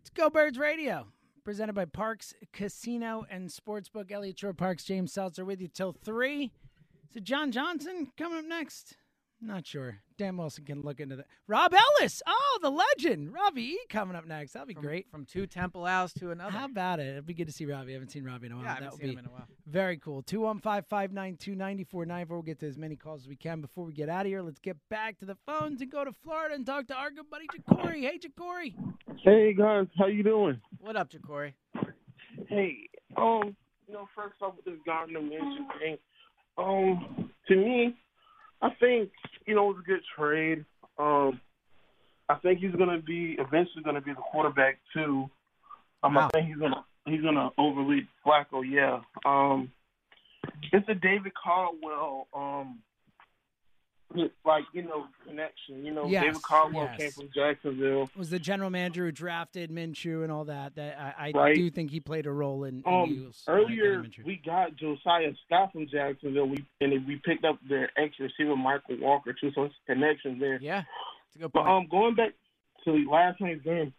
It's Go Birds Radio, presented by Parx Casino and Sportsbook. Elliot Shorr-Parks, James Seltzer with you till 3. So John Johnson coming up next? Not sure. Dan Wilson can look into that. Rob Ellis. Oh, the legend. Robbie E coming up next. That'll be great. From two Temple Owls to another. How about it? It'd be good to see Robbie. I haven't seen Robbie in a while. Yeah, I haven't that would seen be him in a while. very cool. 215 592 9494. We'll get to as many calls as we can before we get out of here. Let's get back to the phones and go to Florida and talk to our good buddy Jacory. Hey, Jacory. Hey guys, how you doing? What up, Jacory? Hey, um, you know, first off with this Gardner Minshew thing, um, to me, I think you know it was a good trade. Um, I think he's gonna be eventually gonna be the quarterback too. Um, I think he's gonna he's gonna overlead Flacco. Yeah. Um, Um, it's a David Caldwell um like you know connection. You know, Yes, David Caldwell yes. came from Jacksonville. Was the general manager who drafted Minshew and all that? That I, I Right. do think he played a role in, in Um, Eagles. earlier we got Josiah Scott from Jacksonville. We and we picked up their ex receiver Michael Walker too. So it's connections there. Yeah, it's a good But um, going back to last night's game,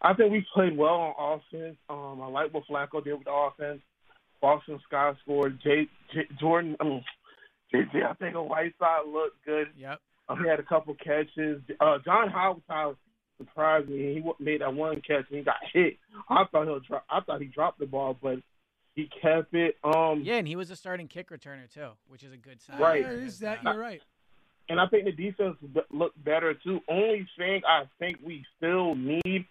I think we played well on offense. Um, I like what Flacco did with the offense. Boston Scott scored. Jay, J Jordan, I mean, JJ, I think a Whiteside looked good. Yep. Um, he had a couple catches. Uh, John Howard surprised me. He made that one catch and he got hit. I thought he'll drop. I thought he dropped the ball, but he kept it. Um, Yeah, and he was a starting kick returner too, which is a good sign. Right. Yeah, is that you're right. and I think the defense looked better too. Only thing I think we still need,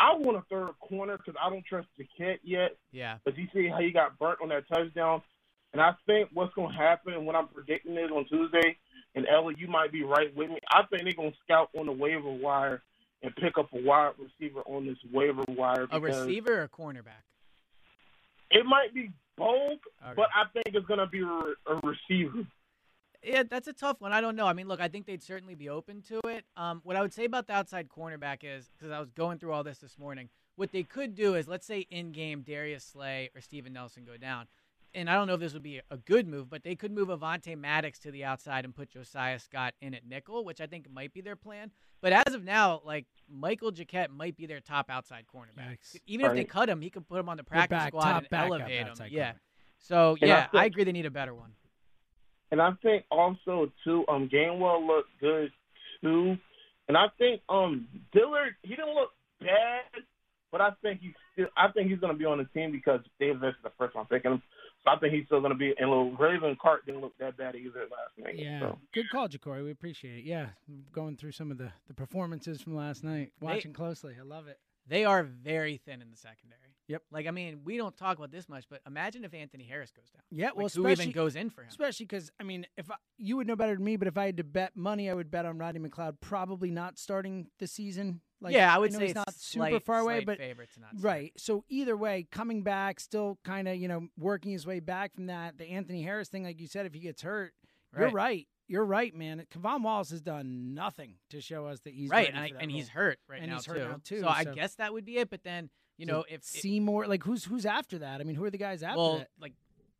I want a third corner because I don't trust Jacquet yet. Yeah. But you see how he got burnt on that touchdown, and I think what's going to happen and what I'm predicting is on Tuesday, and Ella, you might be right with me. I think they're going to scout on the waiver wire and pick up a wide receiver on this waiver wire. A receiver or a cornerback? It might be both, Okay. but I think it's going to be a, a receiver. Yeah, that's a tough one. I don't know. I mean, look, I think they'd certainly be open to it. Um, what I would say about the outside cornerback is because I was going through all this this morning. What they could do is, let's say in game Darius Slay or Steven Nelson go down, and I don't know if this would be a good move, but they could move Avonte Maddox to the outside and put Josiah Scott in at nickel, which I think might be their plan. But as of now, like Michael Jacquet might be their top outside cornerback. Yikes. Even if they cut him, he could put him on the practice back- squad and elevate him. Yeah. corner. So And I yeah, I, think- agree they need a better one. And I think also too, um, Gainwell looked good too. And I think um Dillard he didn't look bad, but I think he's still I think he's gonna be on the team because Davis is the first one picking him. So I think he's still gonna be and little Raven Cart didn't look that bad either last night. Yeah, So. good call, Ja'Cory. We appreciate it. Yeah, going through some of the, the performances from last night, watching closely. I love it. They are very thin in the secondary. Yep. Like I mean, we don't talk about this much, but imagine if Anthony Harris goes down. Yeah, Like, well, who even goes in for him? Especially because I mean, if I, you would know better than me, but if I had to bet money, I would bet on Rodney McLeod probably not starting the season. Like, Yeah, I would know say it's not super far away, but favorite to not right. So either way, coming back, still kind of you know working his way back from that. The Anthony Harris thing, like you said, if he gets hurt, you're Right. right. You're right, man. K'Von Wallace has done nothing to show us that he's right, and, I, and he's hurt right and now he's too. hurt now too. So, I guess that would be it. But then you So know if Seymour, like who's who's after that? I mean, who are the guys after well, that? like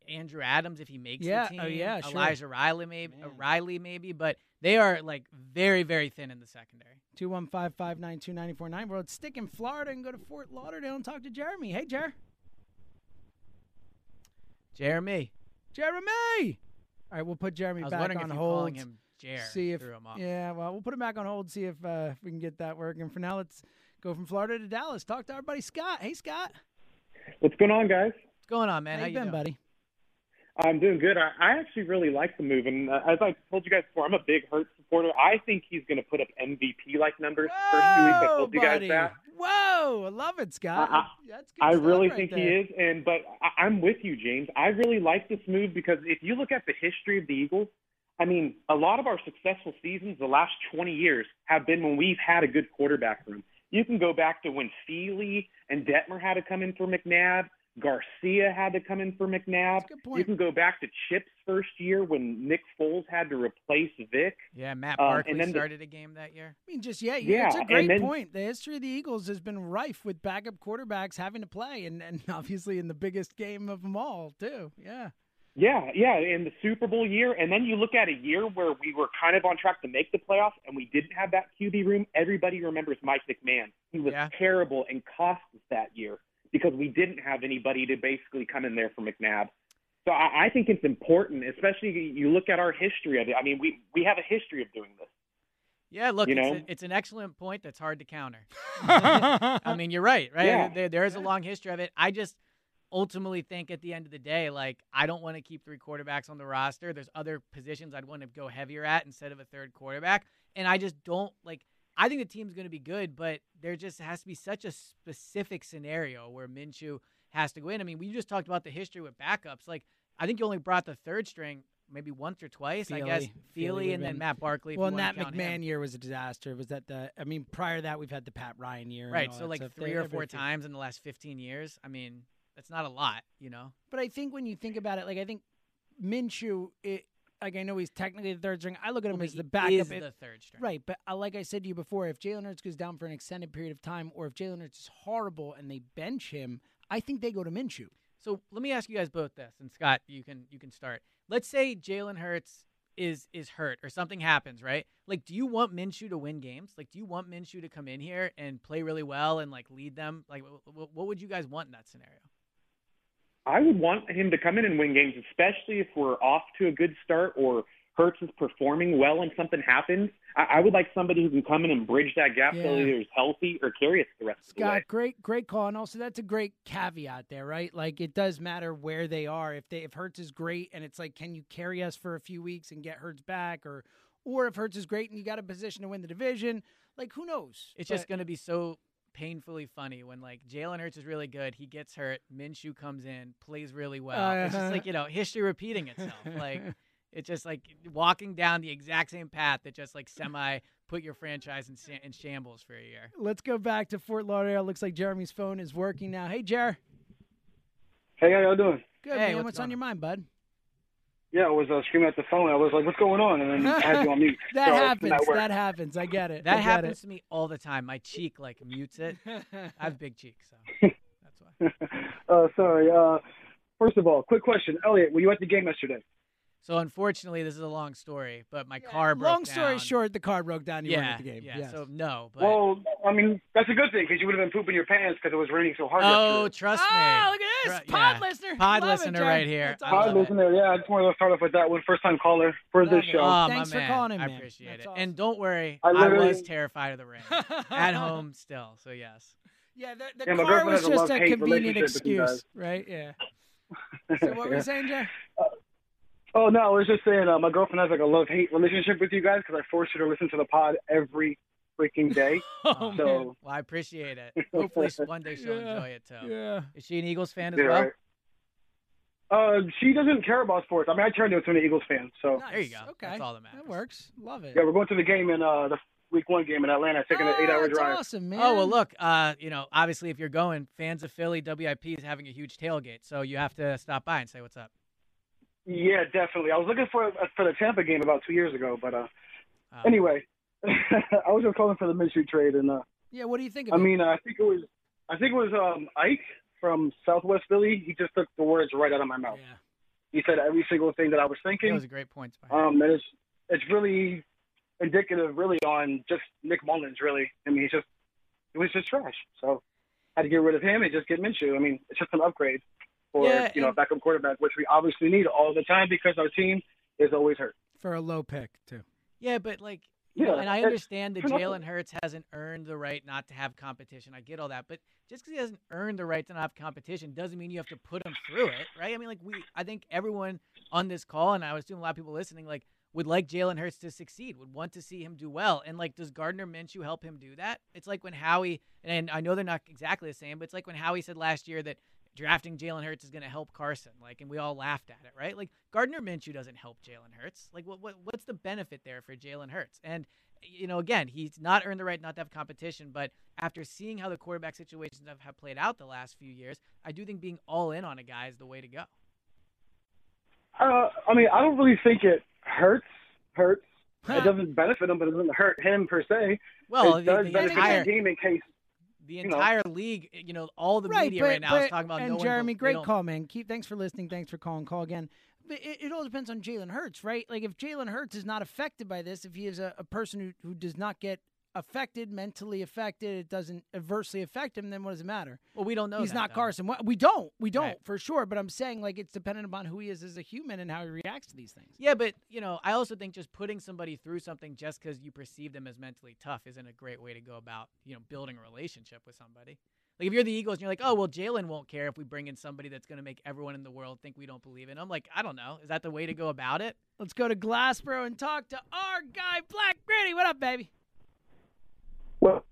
Andrew Adams if he makes Yeah, the team. oh, yeah, sure. Elijah Riley maybe, uh, Riley maybe, but they are like very very thin in the secondary. 215 592 949. We're stick in Florida and go to Fort Lauderdale and talk to Jeremy. Hey, Jer. Jeremy. Jeremy! All right, we'll put Jeremy I was back wondering on if hold. calling him Jer, See if threw him off. yeah, well, we'll put him back on hold. See if uh, if we can get that working. For now, let's go from Florida to Dallas. Talk to our buddy Scott. Hey, Scott. What's going on, guys? What's going on, man? How, How, you you been, doing? buddy? I'm doing good. I, I actually really like the move, and uh, as I told you guys before, I'm a big Hurt supporter. I think he's going to put up MVP-like numbers the first two weeks. I told you guys that. Whoa, I love it, Scott. I- That's good I really right think there. he is, and but I, I'm with you, James. I really like this move because if you look at the history of the Eagles, I mean, a lot of our successful seasons the last 20 years have been when we've had a good quarterback room. You can go back to when Feeley and Detmer had to come in for McNabb. Garcia had to come in for McNabb. You can go back to Chip's first year when Nick Foles had to replace Vic. Yeah, Matt Um, Barkley and then the- started a game that year. I mean, just yeah, Yeah, it's a great then- point. The history of the Eagles has been rife with backup quarterbacks having to play, and, and obviously in the biggest game of them all, too. Yeah. Yeah, yeah, in the Super Bowl year, and then you look at a year where we were kind of on track to make the playoffs, and we didn't have that QB room. Everybody remembers Mike McMahon. He was terrible and cost us that year because we didn't have anybody to basically come in there for McNabb. So I, I think it's important, especially you look at our history of it. I mean, we we have a history of doing this. Yeah, look, You it's, a, it's an excellent point that's hard to counter. I mean, you're right, right? Yeah. There, there is a long history of it. I just ultimately think at the end of the day, like, I don't want to keep three quarterbacks on the roster. There's other positions I'd want to go heavier at instead of a third quarterback. And I just don't, like, I think the team's going to be good, but there just has to be such a specific scenario where Minshew has to go in. I mean, we just talked about the history with backups. Like, I think you only brought the third string maybe once or twice, I guess. Feeley and then Matt Barkley. Well, wanna Nat count him. McMahon year was a disaster. Was that the? I mean, prior to that, we've had the Pat Ryan year. and Right. So like three or four everything. times in the last 15 years. I mean, that's not a lot, you know. But I think when you think about it, like I think Minshew, it like I know he's technically the third string. I look at him Well, as the he backup. is It- the third string. Right, but uh, like I said to you before, if Jalen Hurts goes down for an extended period of time, or if Jalen Hurts is horrible and they bench him, I think they go to Minshew. So let me ask you guys both this, and Scott, you can you can start. Let's say Jalen Hurts is is hurt or something happens, right? Like, do you want Minshew to win games? Like, do you want Minshew to come in here and play really well and like lead them? Like, what would you guys want in that scenario? I would want him to come in and win games, especially if we're off to a good start or Hurts is performing well and something happens. I, I would like somebody who can come in and bridge that gap so Yeah. either is healthy or carry us the rest of the way. Scott, great, great call, and also that's a great caveat there, right? Like it does matter where they are. If they if Hurts is great, and it's like, can you carry us for a few weeks and get Hurts back, or or if Hurts is great and you got a position to win the division, like who knows? It's just going to be so painfully funny when like Jalen Hurts is really good, he gets hurt, Minshew comes in, plays really well. It's just Uh-huh. like you know history repeating itself. like it's just like walking down the exact same path that just like semi put your franchise in, in shambles for a year. Let's go back to Fort Lauderdale. Looks like Jeremy's phone is working now. Hey, Jer. Hey, how y'all doing? Good Hey, man. what's What's going on your mind, bud? Yeah, I was uh, screaming at the phone. I was like, "What's going on?" And then I had you on mute. That So happens. not. That happens. I get it. That get happens it. to me all the time. My cheek like mutes it. I have big cheeks, so that's why. uh, sorry. Uh, first of all, quick question, Elliot. Were you at the game yesterday? So unfortunately this is a long story, but my car broke Long story down. short, the car broke down. You weren't yeah, at the game. yeah. Yes. So no, but Well, I mean, that's a good thing because you would have been pooping your pants because it was raining so hard. oh, yesterday. trust oh, me. Oh, look at this. Tru- Pod yeah. listener. Pod Love listener Jer. right here. That's I Hi, love it. listener. Yeah, I just wanted to start off with that one. First time caller, for Love this it. show. Oh, Thanks my for man. calling in, I appreciate That's it. awesome. And don't worry, I I, literally- was terrified of the rain. At home still, so yes. Yeah, the, the Yeah, car was just a convenient relationship with you excuse, right? Yeah. So what were Yeah. you saying, Jer? Oh no, I was just saying uh, my girlfriend has like a love hate relationship with you guys because I force her to listen to the pod every freaking day. Oh, so man. Well, I appreciate it. Hopefully one day she'll Yeah, enjoy it too. Yeah. Is she an Eagles fan as yeah, well? right. Uh, she doesn't care about sports. I mean, I turned her into an Eagles fan. So There you go. Okay. That's all that matters. That works. Love it. yeah, we're going to the game in uh the week one game in Atlanta, taking an eight hour drive. awesome, man. Oh well, look. Uh, you know, obviously, if you're going, fans of Philly, WIP is having a huge tailgate, so you have to stop by and say what's up. Yeah, definitely. I was looking for for the Tampa game about two years ago, but uh, Um, anyway, I was just calling for the Minshew trade, and uh, Yeah, what do you think of I it? mean, uh, I think it was I think it was um Ike from Southwest Philly. He just took the words right out of my mouth. Yeah. He said every single thing that I was That thinking. was a great point. Um, and it's it's really indicative, really, on just Nick Mullens. Really, I mean, he's just it was just trash. So had to get rid of him and just get Minshew. I mean, it's just an upgrade for Yeah, you know a and- backup quarterback, which we obviously need all the time because our team is always hurt. For a low pick, too. Yeah, but like, you know, Yeah, and I understand that for nothing. Jalen Hurts hasn't earned the right not to have competition. I get all that, but just because he hasn't earned the right to not have competition doesn't mean you have to put him through it, right? I mean, like we, I think everyone on this call, and I was doing a lot of people listening, like would like Jalen Hurts to succeed, would want to see him do well, and like, does Gardner Minshew help him do that? It's like when Howie, and I know they're not exactly the same, but it's like when Howie said last year that drafting Jalen Hurts is going to help Carson, like, and we all laughed at it, right? Like Gardner Minshew doesn't help Jalen Hurts. Like, what, what what's the benefit there for Jalen Hurts? And you know, again, he's not earned the right not to have competition, but after seeing how the quarterback situations have, have played out the last few years, I do think being all in on a guy is the way to go. Uh, I mean, I don't really think it hurts. Hurts. Huh. It doesn't benefit him, but it doesn't hurt him per se. Well, it the- does the benefit entire- the team in case. The You know. entire league, you know, all the right, media but, right now but, is talking about and no Jeremy, they great call, man. Keep thanks for listening. Thanks for calling. Call again. But it, it all depends on Jalen Hurts, right? Like if Jalen Hurts is not affected by this, if he is a, a person who, who does not get affected, mentally affected, it doesn't adversely affect him, then what does it matter? Well, we don't know. He's that, not though. Carson. We don't. We don't Right. for sure. But I'm saying like it's dependent upon who he is as a human and how he reacts to these things. Yeah, but you know, I also think just putting somebody through something just because you perceive them as mentally tough isn't a great way to go about you know building a relationship with somebody. Like if you're the Eagles and you're like, oh well, Jalen won't care if we bring in somebody that's going to make everyone in the world think we don't believe in him. Like I don't know, is that the way to go about it? Let's go to Glassboro and talk to our guy Black Gritty. What up, baby? Well,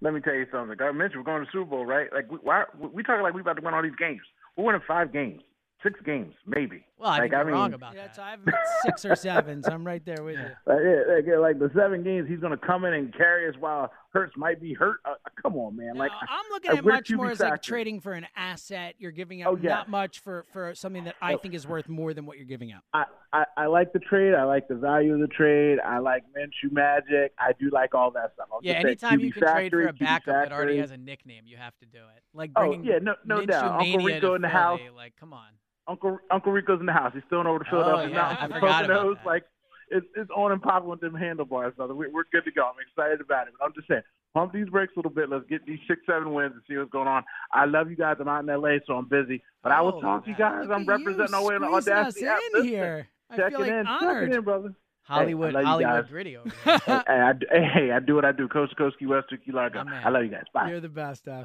let me tell you something. I mentioned we're going to the Super Bowl, right? Like, we, why we talking like we about to win all these games? We're winning five games, six games, maybe. Well, I like, think I you're mean, wrong about Yeah, that. so I have six or seven, so I'm right there with you. Like, yeah, like, like the seven games, he's going to come in and carry us while Hurts might be hurt. Uh, come on, man. Like I'm looking uh, at where's much more as like trading for an asset. You're giving Oh, up yeah. not much for for something that I Oh. think is worth more than what you're giving up. I, I, I like the trade. I like the value of the trade. I like Minshew Magic. I do like all that stuff. I'm Yeah, anytime you can trade for a QB backup that already has a nickname, you have to do it. Like Oh, bringing yeah, no- no Minshew doubt. Uncle Mania Rico to in the Philly, house. Like, come on. Uncle Uncle Rico's in the house. He's still over the Oh, Philadelphia yeah, Mountains. I forgot about Poconos. Like it's it's on and popping with them handlebars, brother. We're, we're good to go. I'm excited about it. But I'm just saying, pump these brakes a little bit. Let's get these six seven wins and see what's going on. I love you guys. I'm out in LA, so I'm busy. But I will Oh, talk to you guys. I'm representing our way on the squeezing us in here. I Checking feel like in, honored. checking in, brother. Hollywood, hey, Hollywood gritty hey, I, do- hey, I do what I do. Coast to coast, Key West to Key Largo. Man. I love you guys. Bye. You're the best, uh.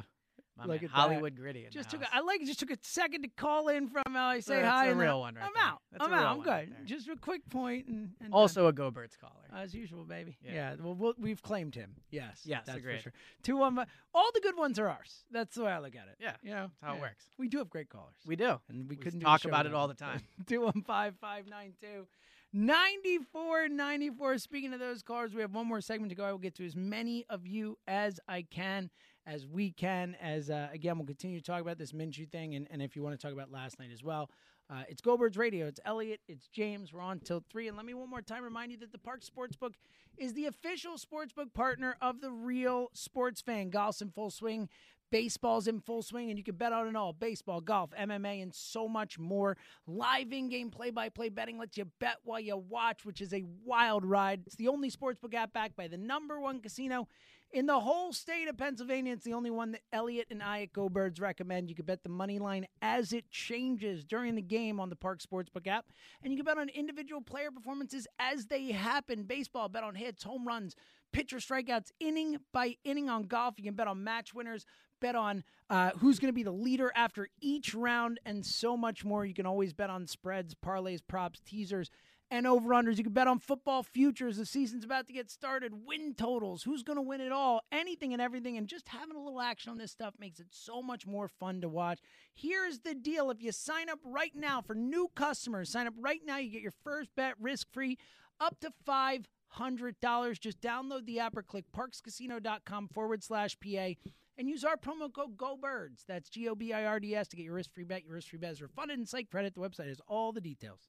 My Look man, at Hollywood that. gritty. Just took. A, I like. Just took a second to call in from LA. Say That's hi. a and real one right I'm there. out. That's I'm out. I'm good. right. Just a quick point and, and Also a Go Birds caller. as usual, baby. Yeah. Yeah. Well, we'll, we've claimed him. Yes. Yes, that's agreed. for sure. Two one. Uh, all the good ones are ours. That's the way I look at it. Yeah, You know that's how it works. We do have great callers. We do. And we, We couldn't talk about it all the time. 215 592 9494. Speaking of those callers, we have one more segment to go. I will get to as many of you as I can, as we can. As uh, again, we'll continue to talk about this Minshew thing, and, and if you want to talk about last night as well. Uh, it's Go Birds Radio. It's Elliot. It's James. We're on till 3. And let me one more time remind you that the Parx Sportsbook is the official sportsbook partner of the real sports fan. Golf's in full swing. Baseball's in full swing, and you can bet on it all baseball, golf, MMA, and so much more. Live in game play by play betting lets you bet while you watch, which is a wild ride. It's the only sportsbook app backed by the number one casino in the whole state of Pennsylvania. It's the only one that Elliot and I at Go Birds recommend. You can bet the money line as it changes during the game on the Parx Sportsbook app, and you can bet on individual player performances as they happen. Baseball, bet on hits, home runs, pitcher strikeouts, inning by inning on golf. You can bet on match winners, bet on uh, who's going to be the leader after each round, and so much more. You can always bet on spreads, parlays, props, teasers, and over unders. You can bet on football futures. The season's about to get started. Win totals. Who's going to win it all? Anything and everything. And just having a little action on this stuff makes it so much more fun to watch. Here's the deal if you sign up right now for new customers, sign up right now, you get your first bet risk free up to five hundred dollars. Just download the app or click parxcasino.com forward slash PA and use our promo code GoBirds. That's G O B I R D S to get your risk free bet. Your risk free bet is refunded and site credit. The website has all the details.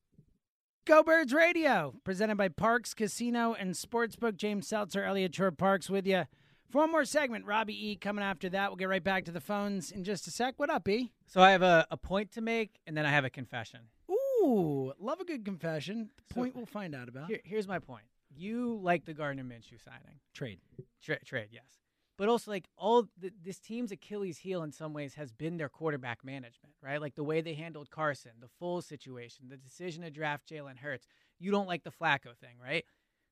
Go Birds Radio, presented by Parx Casino and Sportsbook. James Seltzer, Elliot Shorr-Parks with you. For one more segment, Robbie E coming after that. We'll get right back to the phones in just a sec. What up, E? So I have a, a point to make, and then I have a confession. Ooh, love a good confession. The point we'll find out about. Here, here's my point. You like the Gardner Minshew signing. Trade. Tra- trade, yes. But also, like all th- this team's Achilles heel in some ways has been their quarterback management, right? Like the way they handled Carson, the full situation, the decision to draft Jalen Hurts. You don't like the Flacco thing, right?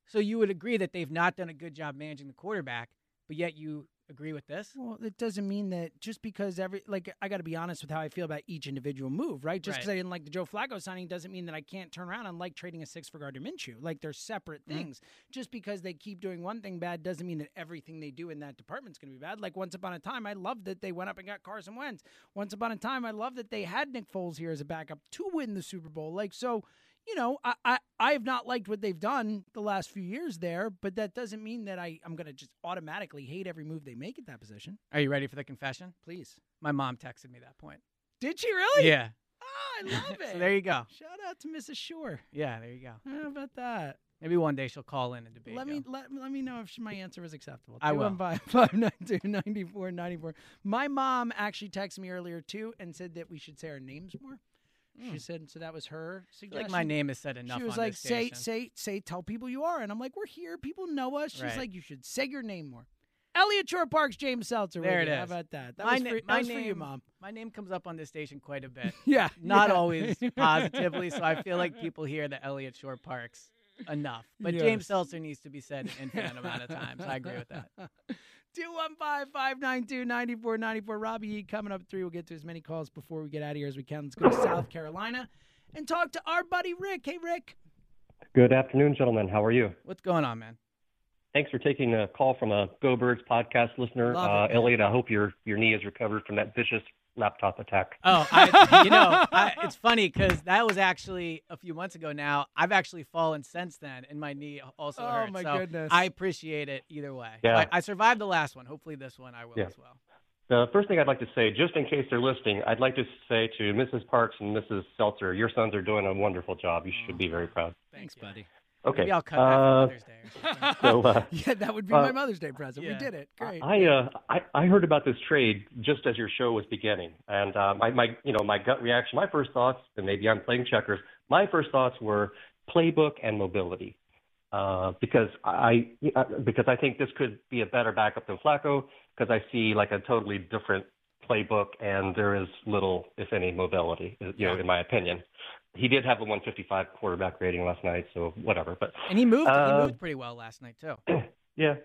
So you would agree that they've not done a good job managing the quarterback, but yet you agree with this? Well, it doesn't mean that just because every like I got to be honest with how I feel about each individual move, right? Just because Right. I didn't like the Joe Flacco signing doesn't mean that I can't turn around and like trading a six for Gardner Minshew. Like they're separate Mm. things. Just because they keep doing one thing bad doesn't mean that everything they do in that department's going to be bad. Like once upon a time, I loved that they went up and got Carson Wentz. Once upon a time, I loved that they had Nick Foles here as a backup to win the Super Bowl. Like so. You know, I, I, I have not liked what they've done the last few years there, but that doesn't mean that I, I'm going to just automatically hate every move they make at that position. Are you ready for the confession? Please. My mom texted me that point. Did she really? Yeah. Oh, I love it. So there you go. Shout out to Mrs. Shorr. Yeah, there you go. How about that? Maybe one day she'll call in and debate. Let you. me let, let me know if she, my answer was acceptable. I will. 215-592-9494. My mom actually texted me earlier too and said that we should say our names more. She Mm. said so that was her suggestion. like my name is said enough She was like, say say say tell people you are, and I'm like, we're here. People know us. She's Right. like, you should say your name more. Elliot Shorr-Parks, James Seltzer. There it How about that? That my was, na- for, that my was name, for you, mom. My name comes up on this station quite a bit. Yeah, Not yeah. always positively, so I feel like people hear the Elliot Shorr-Parks enough. But James Seltzer needs to be said an infinite amount of times. I agree with that. 215-592-9494. Robbie E coming up at three. We'll get to as many calls before we get out of here as we can. Let's go to South Carolina and talk to our buddy Rick. Hey, Rick. Good afternoon, gentlemen. How are you? What's going on, man? Thanks for taking a call from a Go Birds podcast listener. Uh. Elliot, I hope your, your knee is recovered from that vicious laptop attack. Oh, I, you know, I, it's funny because that was actually a few months ago. Now I've actually fallen since then, and my knee also Oh, hurts. my so goodness. I appreciate it either way. Yeah. I, I survived the last one. Hopefully, this one I will Yeah. as well. The first thing I'd like to say, just in case they're listening, I'd like to say to Mrs. Parks and Mrs. Seltzer, your sons are doing a wonderful job. You should be very proud. Thanks, buddy. Okay. Maybe I'll cut that for uh, Mother's Day. Or something. So, uh, yeah, that would be uh, my Mother's Day present. yeah. We did it. Great. I, uh, I I heard about this trade just as your show was beginning, and uh, my my you know my gut reaction, my first thoughts, and maybe I'm playing checkers. My first thoughts were playbook and mobility, uh, because I uh, because I think this could be a better backup than Flacco, because I see like a totally different playbook, and there is little, if any, mobility, you know, in my opinion. He did have a 155 quarterback rating last night, so whatever. But and he moved. uh, he moved pretty well last night too. yeah.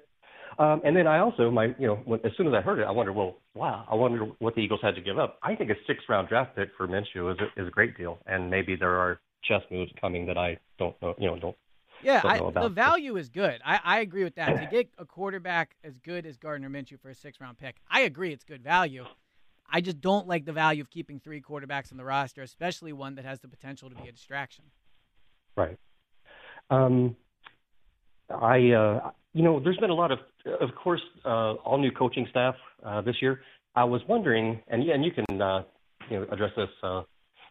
Um, and then I also, my, you know, when, as soon as I heard it, I wondered, well, wow, I wonder what the Eagles had to give up. I think a six-round draft pick for Minshew is a, is a great deal, and maybe there are chess moves coming that I don't know, you know, don't. Yeah, don't I, the value is good. I, I agree with that. to get a quarterback as good as Gardner Minshew for a six round pick, I agree it's good value. I just don't like the value of keeping three quarterbacks on the roster, especially one that has the potential to be a distraction. Right. Um, I, uh, you know, there's been a lot of, of course, uh, all new coaching staff uh, this year. I was wondering, and yeah, and you can, uh, you know, address this. Uh,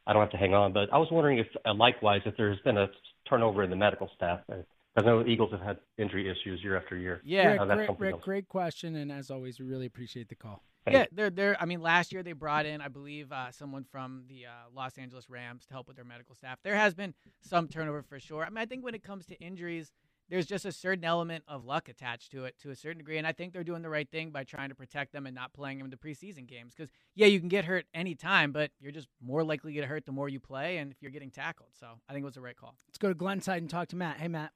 I don't have to hang on, but I was wondering if, uh, likewise, if there's been a turnover in the medical staff. Uh, I know the Eagles have had injury issues year after year. Yeah, Uh, that's Rick, Rick, great question, and as always, we really appreciate the call. Yeah, they're they're. I mean, last year they brought in, I believe, uh, someone from the uh, Los Angeles Rams to help with their medical staff. There has been some turnover for sure. I mean, I think when it comes to injuries, there's just a certain element of luck attached to it to a certain degree, and I think they're doing the right thing by trying to protect them and not playing them in the preseason games. Because yeah, you can get hurt any time, but you're just more likely to get hurt the more you play, and if you're getting tackled. So I think it was the right call. Let's go to Glenside and talk to Matt. Hey, Matt.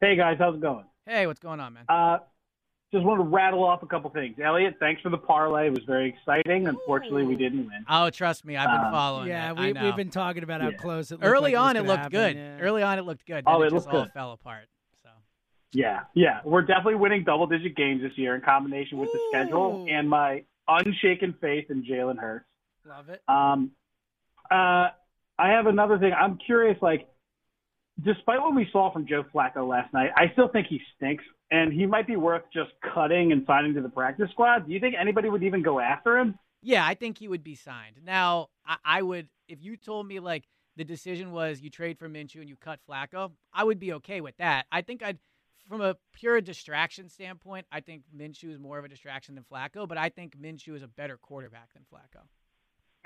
Hey guys, how's it going? Hey, what's going on, man? Uh, just wanted to rattle off a couple things. Elliot, thanks for the parlay. It was very exciting. Unfortunately, we didn't win. Oh, trust me, I've been Uh, following. Yeah, it. we, I know. we've been talking about how Yeah. close it looked Early like on, it, it looked gonna good. yeah. Early on, it looked good. Oh, it it just looked all good. fell apart. So Yeah, yeah. We're definitely winning double digit games this year in combination with the schedule and my unshaken faith in Jalen Hurts. Love it. Um, uh, I have another thing. I'm curious, like, despite what we saw from Joe Flacco last night, I still think he stinks, and he might be worth just cutting and signing to the practice squad. Do you think anybody would even go after him? Yeah, I think he would be signed. Now, I, I would if you told me like the decision was you trade for Minshew and you cut Flacco, I would be okay with that. I think I'd from a pure distraction standpoint, I think Minshew is more of a distraction than Flacco, but I think Minshew is a better quarterback than Flacco.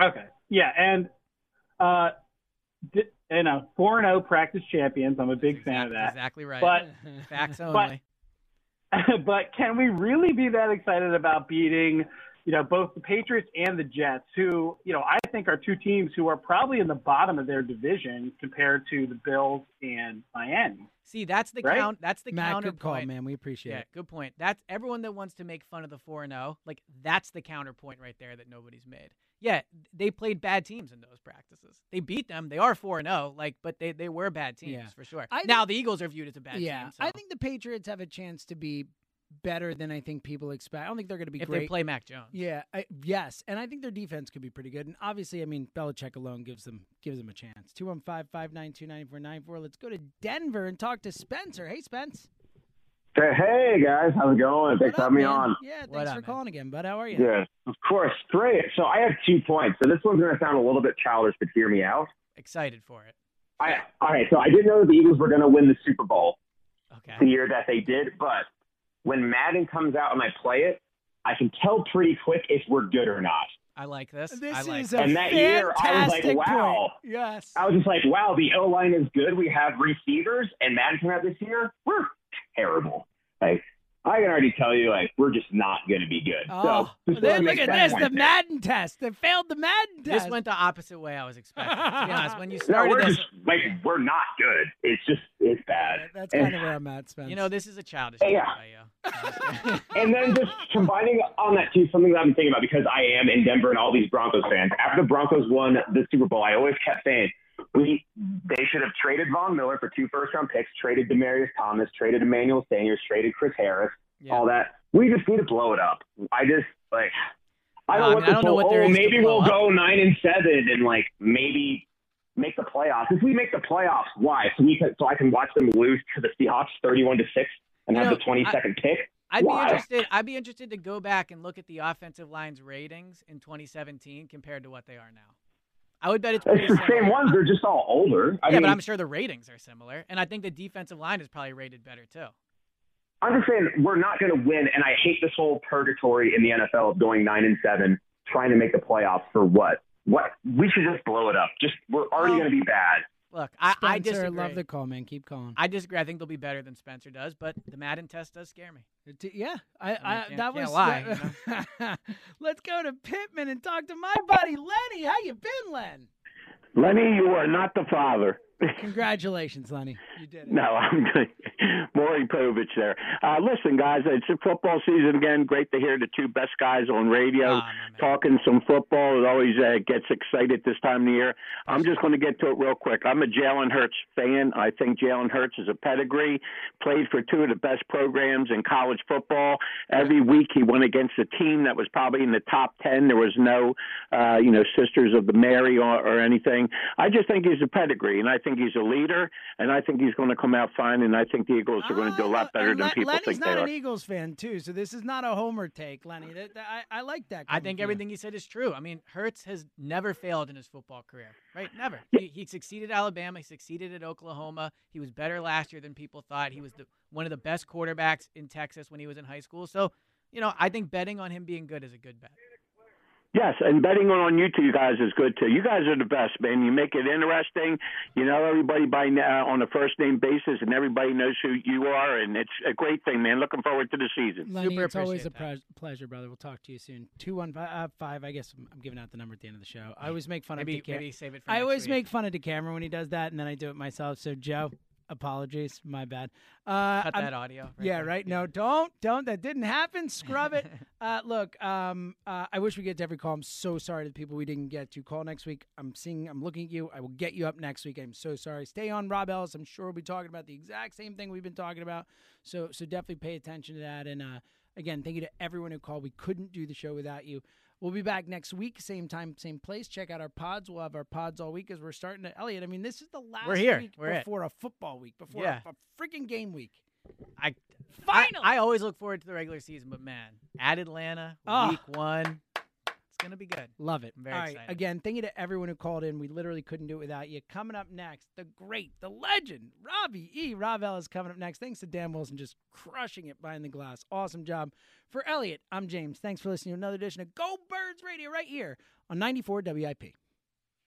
Okay. Yeah, and uh, you know, four and zero practice champions. I'm a big fan of that. Exactly right. But Facts but- only. but can we really be that excited about beating, you know, both the Patriots and the Jets, who, you know, I think are two teams who are probably in the bottom of their division compared to the Bills and Miami. See, that's the Right? count. That's the Matt, counterpoint. good call, man. We appreciate Yeah, it. good point. That's everyone that wants to make fun of the four and zero. Like that's the counterpoint right there that nobody's made. Yeah, they played bad teams in those practices. They beat them. They are four and zero. Like, but they they were bad teams Yeah. for sure. I now the Eagles are viewed as a bad yeah, team. So I think the Patriots have a chance to be better than I think people expect. I don't think they're going to be if great. they play Mac Jones. Yeah, I, yes, and I think their defense could be pretty good. And obviously, I mean, Belichick alone gives them gives them a chance. 215-592-9494. Let's go to Denver and talk to Spencer. Hey, Spence. Hey guys, how's it going? Thanks for having me on. Yeah, thanks for calling again, bud. How are you? Yeah, of course. Great. So I have two points. So this one's going to sound a little bit childish, but hear me out. Excited for it. I, all right. So I didn't know that the Eagles were going to win the Super Bowl Okay. the year that they did, but when Madden comes out and I play it, I can tell pretty quick if we're good or not. I like this. This I like is this. a And that year, I was like, fantastic wow. point. Yes. I was just like, wow, the O line is good. We have receivers, and Madden came out this year. We're terrible. Like I can already tell you, like we're just not going to be good. Oh, so just then look at this, the. Madden test. They failed the Madden test. This went the opposite way I was expecting. to be honest, when you No, started we're this, just like we're not good. It's just it's bad. That's And- kind of where I'm at, Spence. you know, this is a childish Yeah. by you. and then just combining on that too, something that I've been thinking about because I am in Denver and all these Broncos fans. After the Broncos won the Super Bowl, I always kept saying we they should have traded Von Miller for two first round picks, traded Demaryius Thomas, traded Emmanuel Sanders, traded Chris Harris, all that. We just need to blow it up. I just like I don't, I know mean, I don't know what there oh, maybe we'll up. go nine and seven and like maybe make the playoffs. If we make the playoffs, why? So we can, so I can watch them lose to the Seahawks thirty-one to six and You have know, the twenty-second pick. I'd why? be interested. I'd be interested to go back and look at the offensive line's ratings in 2017 compared to what they are now. I would bet it's It's the similar. same ones. They're just all older. I yeah, mean, but I'm sure the ratings are similar, and I think the defensive line is probably rated better too. I'm just saying we're not going to win, and I hate this whole purgatory in the NFL of going nine and seven, trying to make the playoffs for what? What we should just blow it up. Just we're already going to be bad. Look, I, I disagree. love the call, man. Keep calling. I disagree. I think they'll be better than Spencer does, but the Madden test does scare me. T- Yeah, I, I, I mean, can't- that can't was. lie, Let's go to Pitman and talk to my buddy Lenny. How you been, Len? Lenny, you are not the father. Congratulations, Lenny. You did it. No, I'm good. Maury Povich there. Uh, listen, guys, it's a football season again. Great to hear the two best guys on radio talking some football. It always uh, gets excited this time of the year. I'm just going to get to it real quick. I'm a Jalen Hurts fan. I think Jalen Hurts is a pedigree. Played for two of the best programs in college football. Every week he went against a team that was probably in the top ten. There was no, uh, you know, Sisters of the Mary or, or anything. I just think he's a pedigree, and I think he's a leader, and I think he's going to come out fine. And I think the Eagles are going to do a uh, lot better than Le- people Lenny's think they not are. an Eagles fan too, so this is not a homer take, Lenny. That, that- I, I like that. I think from you. everything you said is true. I mean, Hurts has never failed in his football career, right? Never. He, he succeeded at Alabama. He succeeded at Oklahoma. He was better last year than people thought. He was the, one of the best quarterbacks in Texas when he was in high school. So, you know, I think betting on him being good is a good bet. Yes, and betting on you two guys is good too. You guys are the best, man. You make it interesting. You know everybody by now on a first name basis, and everybody knows who you are, and it's a great thing, man. Looking forward to the season. Lenny, it's always a pre- pleasure, brother. We'll talk to you soon. Two one five. Uh, five I guess I'm, I'm giving out the number at the end of the show. I always make fun Maybe- of Decameron. maybe save it for I always week. make fun of Decameron when he does that, and then I do it myself. So Joe, apologies, my bad. Uh, Cut I'm- that audio right yeah, there. right. No, don't, don't. That didn't happen. Scrub it. uh, look, um, uh, I wish we get to every call. I'm so sorry to the people we didn't get to. Call next week. I'm seeing. I'm looking at you. I will get you up next week. I'm so sorry. Stay on Rob Ellis. I'm sure we'll be talking about the exact same thing we've been talking about. So, so definitely pay attention to that. And uh, again, thank you to everyone who called. We couldn't do the show without you. We'll be back next week, same time, same place. Check out our pods. We'll have our pods all week as we're starting to. Elliot, I mean, this is the last We're here. week We're it. before a football week, before Yeah. a, a freaking game week. I, I I always look forward to the regular season, but man, at Atlanta, Ah. week one, it's gonna be good. Love it. I'm very All right. excited. Again, thank you to everyone who called in. We literally couldn't do it without you. Coming up next, the great, the legend, Robbie E. Rob Ellis coming up next. Thanks to Dan Wilson just crushing it behind the glass. Awesome job. For Elliot, I'm James. Thanks for listening to another edition of Go Birds Radio right here on 94 WIP.